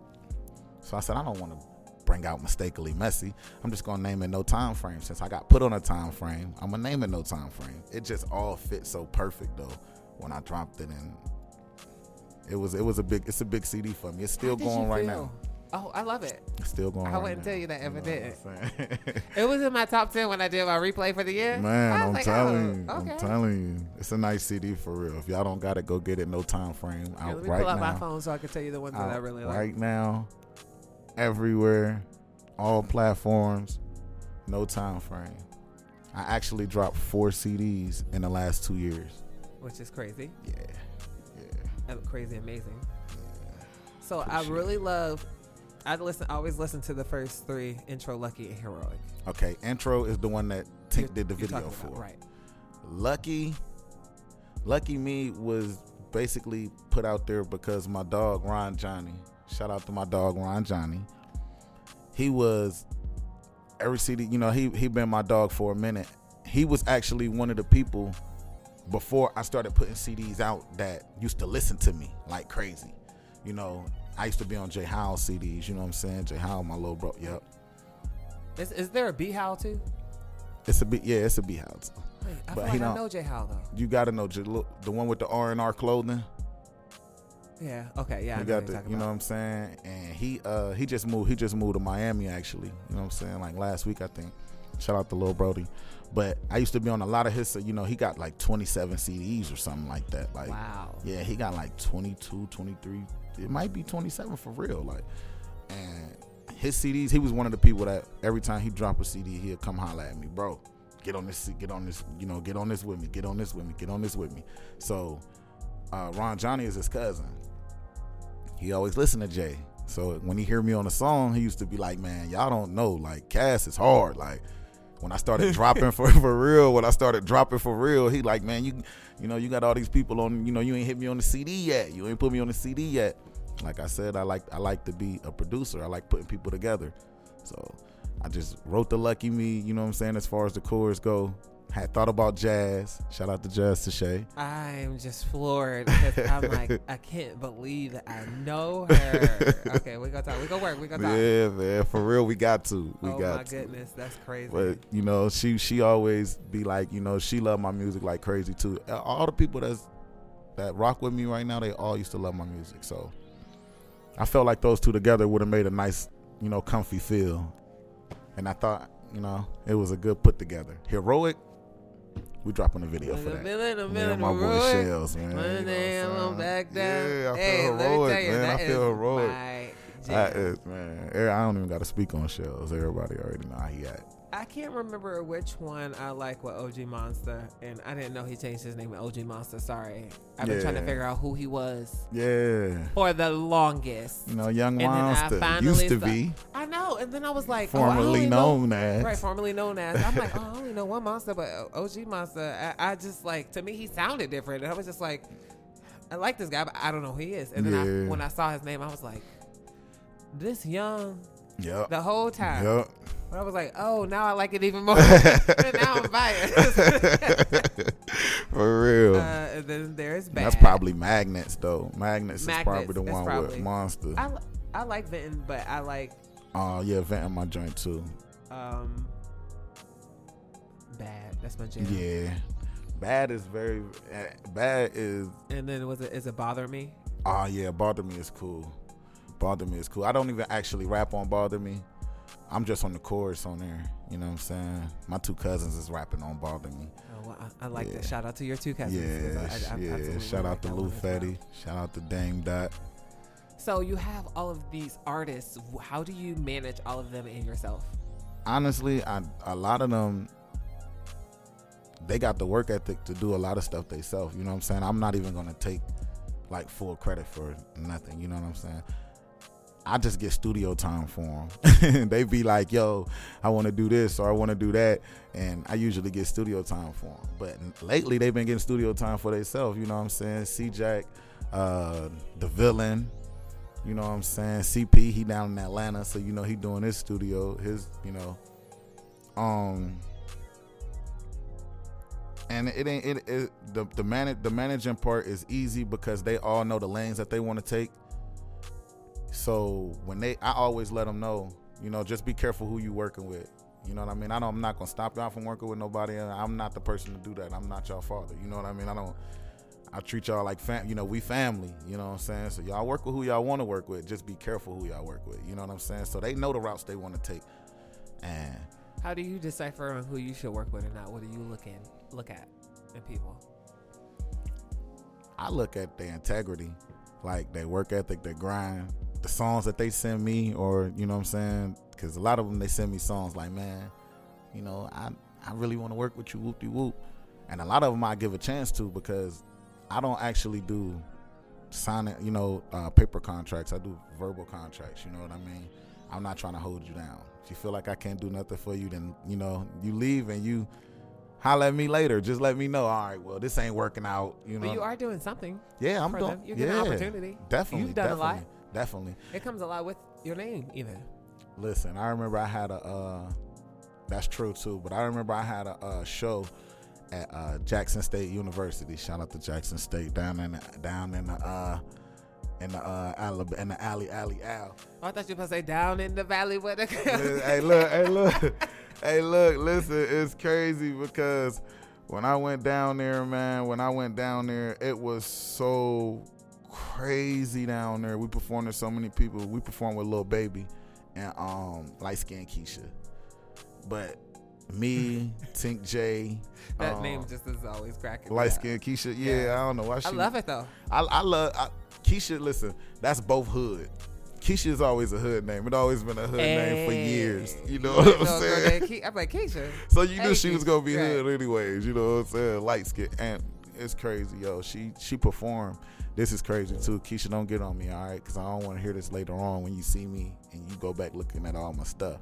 So I said I don't want to bring out mistakenly messy. I'm just gonna name it no time frame. Since I got put on a time frame, I'm gonna name it no time frame. It just all fit so perfect though when I dropped it and it was it was a big it's a big CD for me. It's still going right feel? now. Oh, I love it. It's still going. I wouldn't now. tell you that if know it didn't. It was in my top ten when I did my replay for the year. Man, I I'm like, telling oh, you, okay. I'm telling you, it's a nice CD for real. If y'all don't got it, go get it. No time frame out let me right pull out now. my phone so I can tell you the ones that I really like. right now, everywhere, all platforms, no time frame. I actually dropped four CDs in the last two years. which is crazy, Yeah, yeah. Crazy amazing. Yeah. So I Appreciate really love. I listen. I always listen to the first three: intro, lucky, and heroic. Okay, intro is the one that Tink did the video for. about, right? Lucky, Lucky Me was basically put out there because my dog Ron Johnny. Shout out to my dog Ron Johnny. He was every CD, you know, he he been my dog for a minute. He was actually one of the people before I started putting CDs out that used to listen to me like crazy. You know, I used to be on J Howe CDs. You know what I'm saying? J Howe, my little bro. Yep, Is, is there a B Howl too? it's a bit. Yeah, it's a B House. Wait, I But feel he like I don't- know J Howl though. You got to know J- look, the one with the R and R clothing. Yeah. Okay. Yeah. You know got what the, you know what. I'm saying? And he uh he just moved he just moved to Miami actually. You know what I'm saying? Like last week I think. Shout out to Lil Brody. But I used to be on a lot of his you know, he got like 27 CDs or something like that. Like Wow. yeah, he got like 22, 23. It might be 27 for real like and his CDs, he was one of the people that every time he dropped a CD, he'd come holler at me, bro. Get on this, get on this, you know, get on this with me, get on this with me, get on this with me. So, uh, Ron Johnny is his cousin. He always listen to Jay. So when he hear me on a song, he used to be like, "Man, y'all don't know. Like Cass is hard. Like when I started dropping for for real, when I started dropping for real, he like, man, you you know, you got all these people on. You know, you ain't hit me on the CD yet. You ain't put me on the CD yet. Like I said, I like I like to be a producer. I like putting people together. So I just wrote the Lucky Me. You know what I'm saying? As far as the chorus go, had thought about jazz. Shout out to Jazz Sashay. I'm just floored because I'm like, I can't believe that I know her. okay, we gonna talk. We gonna work. We gonna talk. Yeah, man, for real, we got to. We oh got my to. goodness, that's crazy. But you know, she she always be like, you know, she love my music like crazy too. All the people that's that rock with me right now, they all used to love my music. So I felt like those two together would have made a nice, you know, comfy feel. And I thought, you know, it was a good put together. Heroic, we dropping a video for a that. minute, a Me minute, my boy. Shells, man. One you know day I'm I'm gonna saying? back down. Yeah, I feel hey, heroic, you, man. I feel heroic. That is man. eh, I don't even got to speak on Shells. Everybody already know how he act. I can't remember which one I like with OG Monster, and I didn't know he changed his name to OG Monster. Sorry, I've been trying to figure out who he was Yeah. for the longest. You know, Young And then I Monster finally used to saw- be I know, and then I was like, oh, formerly know- known as. Right, formerly known as. I'm like, oh, I only know one monster, but OG monster. I, I just like to me he sounded different, and I was just like, I like this guy, but I don't know who he is. And then I, when I saw his name, I was like, this young Yep. the whole time. Yep. But I was like, oh, now I like it even more. now I'm biased. For real. uh, and then there's bad. That's probably Magnets though. Magnets, is probably the one probably- with Monster. I, I like Vinton, but I like Oh yeah, venting my joint too. um, bad. That's my jam. Yeah. Bad is very eh, bad is And then was it is it bother me? oh yeah, bother me is cool. Bother me is cool. I don't even actually rap on bother me. I'm just on the chorus on there. You know what I'm saying? My two cousins is rapping on bother me. Oh, well, I, I like Yeah. that. Shout out to your two cousins. Yeah, I- I- I yeah. absolutely Shout like out to that Lou one well. Fetty. Shout out to Dame Dot. So you have all of these artists. How do you manage all of them and yourself? honestly, I, a lot of them they got the work ethic to do a lot of stuff themselves. You know what I'm saying? I'm not even gonna take like full credit for nothing. You know what I'm saying? I just get studio time for them. they be like, "Yo, I want to do this or I want to do that," and I usually get studio time for them. But lately, they've been getting studio time for themselves. You know what I'm saying? C Jack, uh, the villain. You know what I'm saying? CP, he down in Atlanta, so you know he doing his studio, his, you know, um, and it ain't it, it the the manage the managing part is easy because they all know the lanes that they want to take. So when they, I always let them know, you know, just be careful who you working with. You know what I mean? I know I'm not gonna stop y'all from working with nobody. I'm not the person to do that. I'm not y'all father. You know what I mean? I don't. I treat y'all like fam. You know, we family. You know what I'm saying? So y'all work with who y'all want to work with. Just be careful who y'all work with. You know what I'm saying? So they know the routes they want to take. And How do you decipher who you should work with or not? What do you look in look at in people? I look at their integrity, like their work ethic, their grind, the songs that they send me, or you know what I'm saying? Because a lot of them they send me songs like, man, you know, I I really want to work with you, whoop de whoop, and a lot of them I give a chance to because I don't actually do signing, you know, uh, paper contracts. I do verbal contracts. You know what I mean? I'm not trying to hold you down. If you feel like I can't do nothing for you, then you know you leave and you holler at me later. Just let me know. All right, well, this ain't working out. You know, But you are doing something. yeah, I'm doing. them. You're getting yeah, an opportunity. Definitely, You've done a definitely, lot. Definitely. It comes a lot with your name, even. Listen, I remember I had a. Uh, that's true too, but I remember I had a uh, show at uh, Jackson State University. Shout out to Jackson State down in the, down in the uh, in the uh, Alab- in the alley alley al. Oh, I thought you were supposed to say down in the valley with the. hey, look, hey, look, hey, look, listen, it's crazy because when I went down there, man, when I went down there, it was so crazy down there. We performed with so many people. We performed with Lil Baby and um light skinned Keisha. But me, Tink J, that um, name just is always cracking. light skinned Keisha. Yeah, Yeah. I don't know why she. I love it though. I, I love I, Keisha. Listen, that's both hood. Keisha is always a hood name. It always been a hood name for years. You know what I'm saying? Ke- I'm like Keisha. So you knew Hey, she was gonna be right. hood anyways. You know what I'm saying? Light skin, and it's crazy, yo. She she performed. This is crazy too. Keisha, don't get on me, all right? Because I don't want to hear this later on when you see me and you go back looking at all my stuff.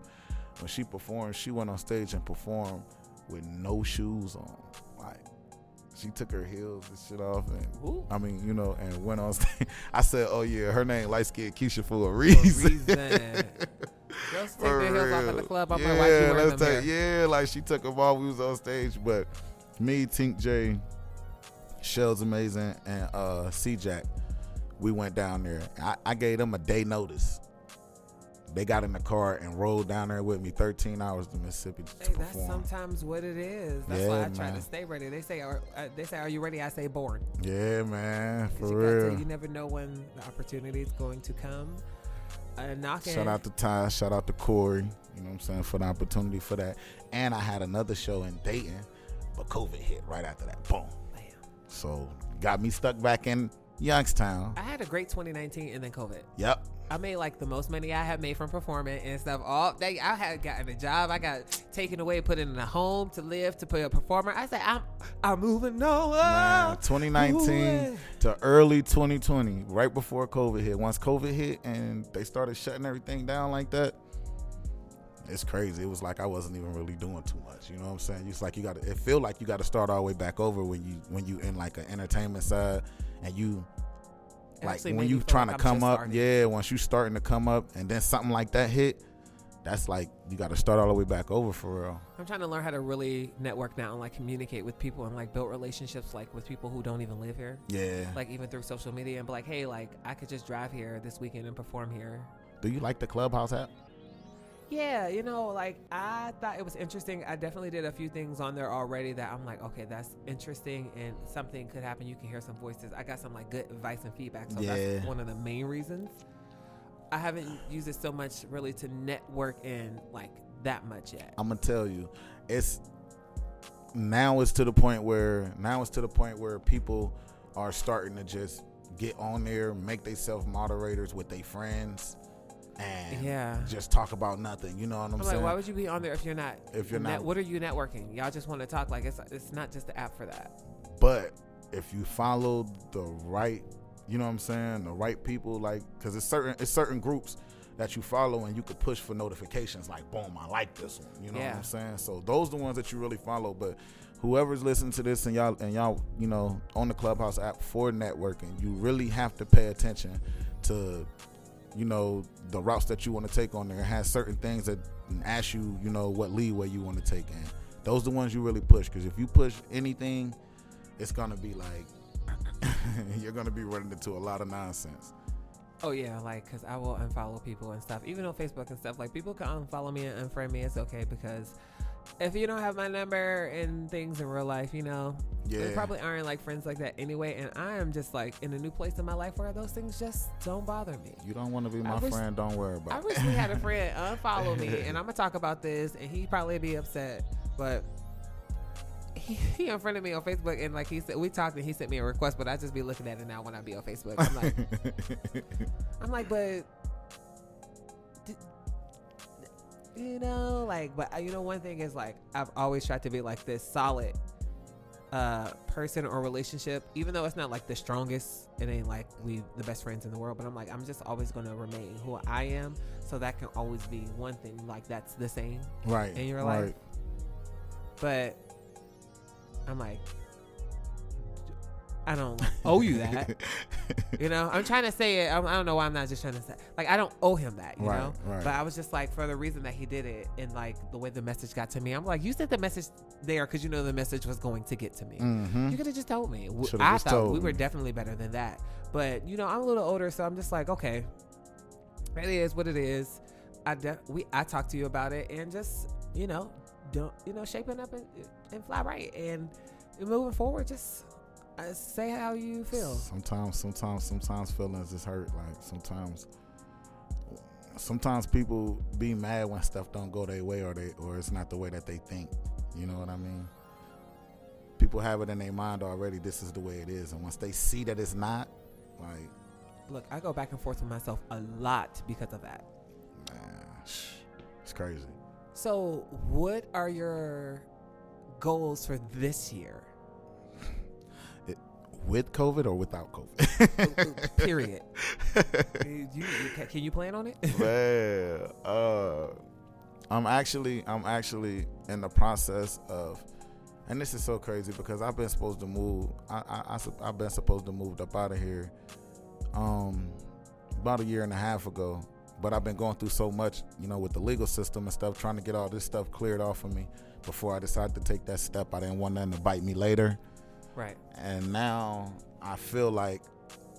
When she performed, she went on stage and performed with no shoes on. Like she took her heels and shit off, and Ooh. I mean, you know, and went on stage. I said, "Oh yeah, her name light skin Keisha for a For a reason." reason. Girls take their heels off at the club. I'm yeah, like, why you wearing let's take, yeah, like she took them off. We was on stage, but me, Tink J, Shell's amazing, and uh C Jack, we went down there. I, I gave them a day notice. They got in the car and rode down there with me 13 hours to Mississippi to Hey, that's perform. sometimes what it is. That's Yeah, why I try man. to stay ready. They say, are, uh, they say, are you ready? I say, born. Yeah, man, for you, real. you never know when the opportunity is going to come. Uh, knocking. Shout out to Ty, shout out to Corey, you know what I'm saying, for the opportunity for that. And I had another show in Dayton, but COVID hit right after that. Boom. So got me stuck back in Youngstown. I had a great 2019 and then COVID. Yep. I made like the most money I had made from performing and stuff. All day, I had gotten a job. I got taken away, put in a home to live to be a performer. I said, I'm, I'm moving nowhere. Man, 2019 Ooh-wee. to early 2020, right before COVID hit. Once COVID hit and they started shutting everything down like that, it's crazy. It was like I wasn't even really doing too much. You know what I'm saying? It's like you got to. It feel like you got to start all the way back over when you when you in like an entertainment side and you like when you trying like to I'm come up. Yeah, once you starting to come up and then something like that hit, that's like you got to start all the way back over for real. I'm trying to learn how to really network now and like communicate with people and like build relationships like with people who don't even live here. Yeah. Like even through social media and be like, hey, like I could just drive here this weekend and perform here. Do you like the Clubhouse app? Yeah, you know, like I thought it was interesting. I definitely did a few things on there already that I'm like, okay, that's interesting and something could happen. You can hear some voices. I got some like good advice and feedback. So Yeah. that's one of the main reasons. I haven't used it so much really to network in like that much yet. I'm gonna tell you, it's now it's to the point where now it's to the point where people are starting to just get on there, make themselves moderators with their friends, and Yeah. just talk about nothing. You know what I'm, I'm saying? like, why would you be on there if you're not? If you're net- not- what are you networking? Y'all just want to talk. Like it's it's not just the app for that. but if you follow the right, you know what I'm saying, the right people, like, because it's certain it's certain groups that you follow and you could push for notifications like boom i like this one you know what i'm saying so those are the ones that you really follow but whoever's listening to this and y'all and y'all you know on the clubhouse app for networking you really have to pay attention to you know the routes that you want to take on there has certain things that ask you you know what leeway you want to take in those are the ones you really push because if you push anything it's gonna be like you're gonna be running into a lot of nonsense Oh yeah, like because I will unfollow people and stuff, even on Facebook and stuff. Like people can unfollow me and unfriend me. It's okay because if you don't have my number and things in real life, you know, Yeah. They probably aren't like friends like that anyway. And I am just like in a new place in my life where those things just don't bother me. You don't want to be I my wish- friend. Don't worry about it. I it. recently had a friend unfollow me, and I'm gonna talk about this, and he probably be upset, but he, he unfriended me on Facebook, and like he said, we talked, and he sent me a request, but I just be looking at it now when I be on Facebook. I'm like, I'm like, but you know, like, but uh, you know, one thing is like I've always tried to be like this solid uh person or relationship even though it's not like the strongest it ain't like we the best friends in the world but i'm like i'm just always going to remain who i am so that can always be one thing like that's the same right. in your right. life. but i'm like i don't owe you that you know i'm trying to say it I'm, i don't know why i'm not just trying to say like i don't owe him that you Right, know right. but i was just like for the reason that he did it and like the way the message got to me i'm like you sent the message there because you know the message was going to get to me hmm you could have just told me. Should've I thought we were definitely better than that. But you know, I'm a little older, so I'm just like, okay, it is what it is. I de- we I talked to you about it, and just you know, don't you know, shaping up and, and fly right, and moving forward, just uh, say how you feel. Sometimes, sometimes, sometimes feelings is hurt. Like sometimes, sometimes people be mad when stuff don't go their way or they or it's not the way that they think. You know what I mean? People have it in their mind already. This is the way it is, and once they see that it's not, like, Look, I go back and forth with myself a lot because of that. man, it's crazy. So, what are your goals for this year? With COVID or without COVID? Period. you, you, can you plan on it? Man, uh, I'm actually I'm actually in the process of, and this is so crazy because I've been supposed to move. I, I, I've been supposed to move up out of here, um, about a year and a half ago. But I've been going through so much, you know, with the legal system and stuff, trying to get all this stuff cleared off of me before I decided to take that step. I didn't want nothing to bite me later right. and now I feel like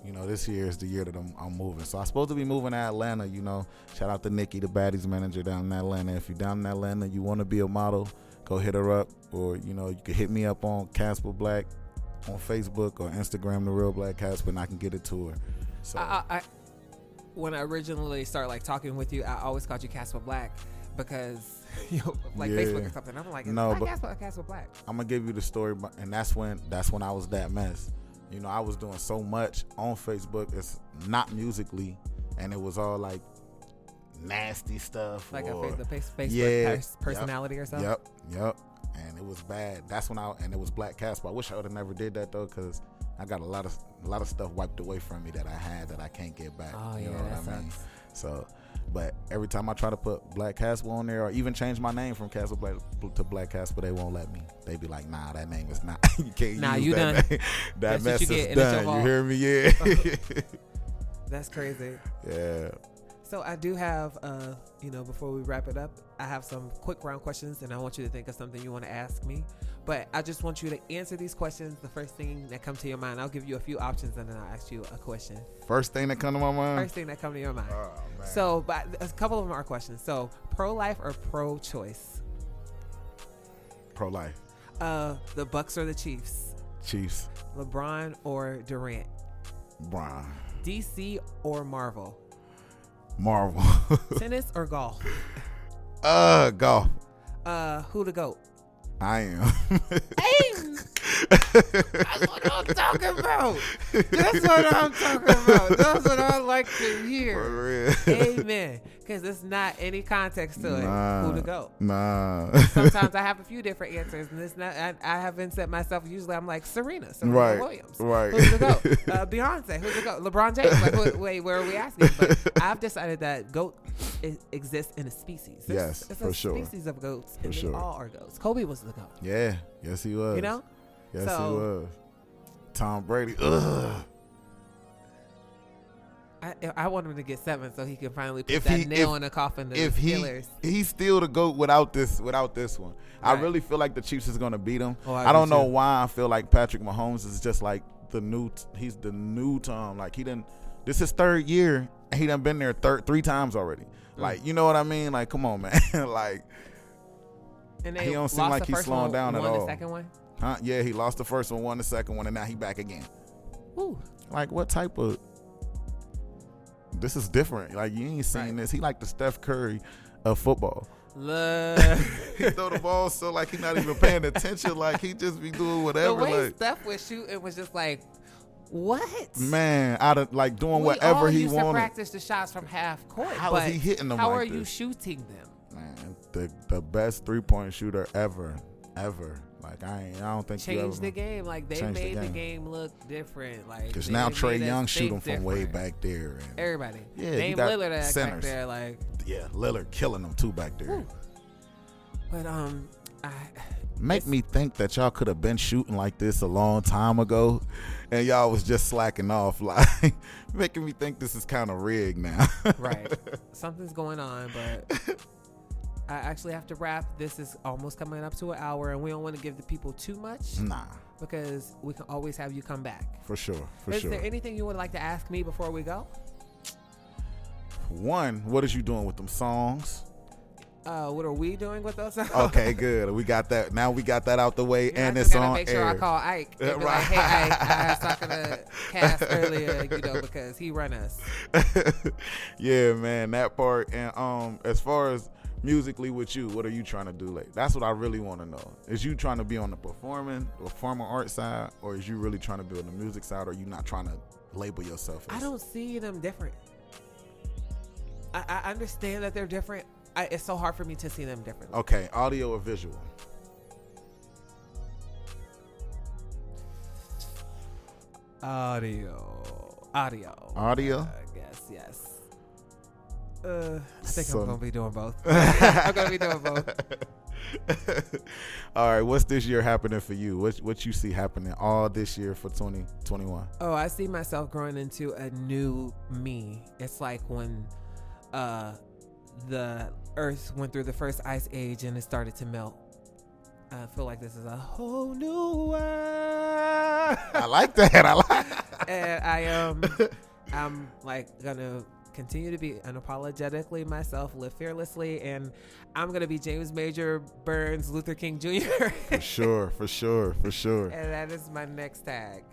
you know this year is the year that I'm, I'm moving. So I'm supposed to be moving to Atlanta. You know, shout out to Nikki, the baddies manager down in Atlanta. If you're down in Atlanta, you want to be a model, go hit her up, or you know you can hit me up on Casper Black on Facebook or Instagram, the real Black Casper, and I can get it to her. So I, I, I when I originally started like talking with you, I always called you Casper Black because you know, like Yeah. Facebook or something. I'm like, No, but- Casper, Casper Black. I'm gonna give you the story, and that's when that's when I was that mess. You know, I was doing so much on Facebook. It's not musically, and it was all like nasty stuff. Like a or, face, the face, Facebook Yeah, pers- personality or something. Yep, yep. And it was bad. That's when I and it was Black Casper. I wish I would have never did that though, because I got a lot of a lot of stuff wiped away from me that I had that I can't get back. Oh you yeah, know what I mean? So, but every time I try to put Black Casper on there, or even change my name from Casper Black to Black Casper, they won't let me. They be like, "Nah, that name is not. you can't Nah, use you that done. name. that That's mess you is get, and it's your done. You hear me? Yeah, That's crazy. yeah. So I do have, uh, you know, before we wrap it up, I have some quick round questions, and I want you to think of something you want to ask me. But I just want you to answer these questions. The first thing that comes to your mind, I'll give you a few options, and then I'll ask you a question. First thing that come to my mind. First thing that come to your mind. Oh. So, but a couple of them are questions. So, pro life or pro choice? pro life, Uh, the Bucks or the Chiefs? Chiefs, LeBron or Durant? Brian, DC or Marvel? Marvel, Tennis or golf? uh, golf. Uh, who the goat? I am. Hey, that's what I'm talking about. That's what I'm talking about. That's what I like to hear. For real. Amen. Because it's not any context to it. Who to go? Nah. Sometimes I have a few different answers, and it's not. I, I haven't set myself. Usually, I'm like Serena, Serena Right, Williams. right. Who's the goat? Uh, Beyonce. Who's the goat? LeBron James. Like, wait, wait, where are we asking? But I've decided that goat exists in a species. There's- Yes, there's for a sure. Species of goats, For and sure. they all are goats. Kobe was the goat. yeah. Yes, he was. You know. Yes, So- he was. Tom Brady. Ugh. I, I want him to get seven so he can finally put If that he- nail if- in the coffin. To If the he he's still the goat without this without this one. I really feel like the Chiefs is gonna beat him. Oh, I I, do don't know too. why I feel like Patrick Mahomes is just like the new. He's the new Tom. Like he didn't. This is his third year. And he done been there thir- three times already. Mm. Like you know what I mean? Like come on, man. like and he don't seem like he's slowing one, down at all. The second one. Huh? Yeah, he lost the first one, won the second one, and now he back again. Ooh. Like, what type of? This is different. Like, you ain't seen Right. this. He like the Steph Curry of football. Look. he throw the ball so like he not even paying attention. Like he just be doing the whatever. way Like Steph was shooting was just like, what? man, out of like doing we whatever all he used to wanted. practice the shots from half court. How is he hitting them How like are you shooting them? Man, the the best three point shooter ever, ever. Like I ain't, I don't think you Change the game. Like they Change the made the game. game. look different. Like Because now Trae Young shooting from way back there, and Everybody. Yeah, got Lillard back there. Like, yeah, Lillard killing them too back there. Whew. but um, I Make me think that y'all could have been shooting like this a long time ago, and y'all was just slacking off, like making me think this is kind of rigged now. right. Something's going on, but I actually have to wrap. This is almost coming up to an hour, and we don't want to give the people too much nah, because we can always have you come back. for sure, for is sure. Is there anything you would like to ask me before we go? One, what is you doing with them songs? Uh, what are we doing with those? Okay, good. We got that. Now we got that out the way, Yeah, and it's on make sure air. I call Ike Right. like, "Hey, Ike, I was talking to Cass earlier, you know, because he run us." yeah, man, that part. And um, as far as musically with you, what are you trying to do? Like, that's what I really want to know. Is you trying to be on the performing, or performing art side, or is you really trying to be on the music side, or you not trying to label yourself? As, I don't see them different. I, I understand that they're different. I, it's so hard for me to see them differently. Okay, audio or visual? Audio, audio, Audio? I guess yes. Uh, I think So- I'm gonna be doing both. I'm gonna be doing both. all right, what's this year happening for you? What what you see happening all this year for 2021? Oh, I see myself growing into a new me. It's like when uh the earth went through the first ice age and it started to melt. I feel like this is a whole new world. I like that. I like. and I am I'm like gonna continue to be unapologetically myself, live fearlessly, and I'm gonna be James Major Burns Luther King Jr. For sure, for sure, for sure. and that is my next tag.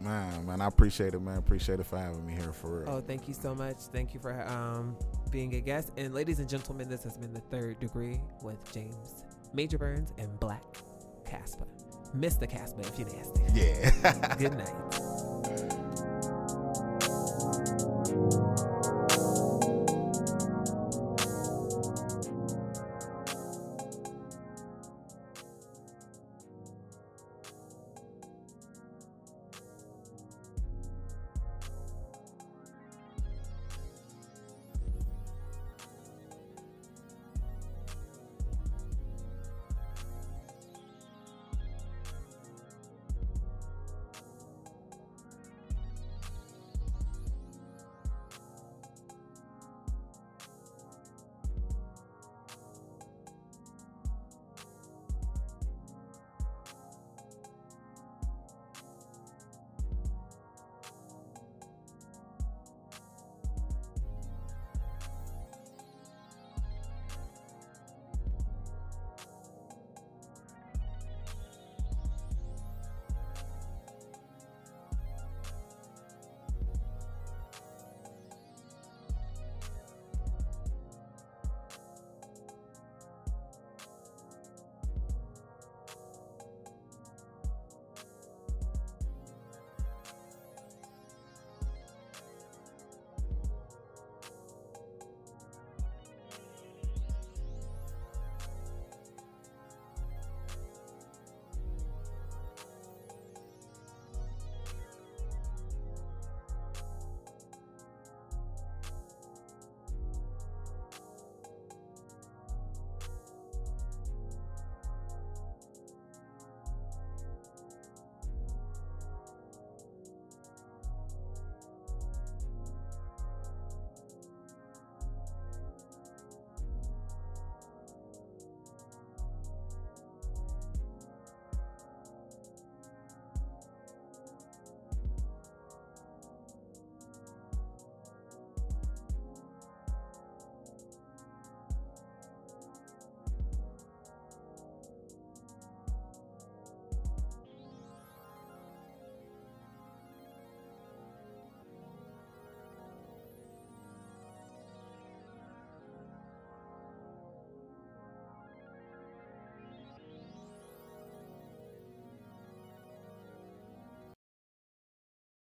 Man, man, I appreciate it, man. Appreciate it for having me here for real. Oh, thank you so much. Thank you for um, being a guest. And ladies and gentlemen, this has been the third degree with James Major Burns and Black Casper. Mr. Casper, if you're nasty. Yeah. Good night.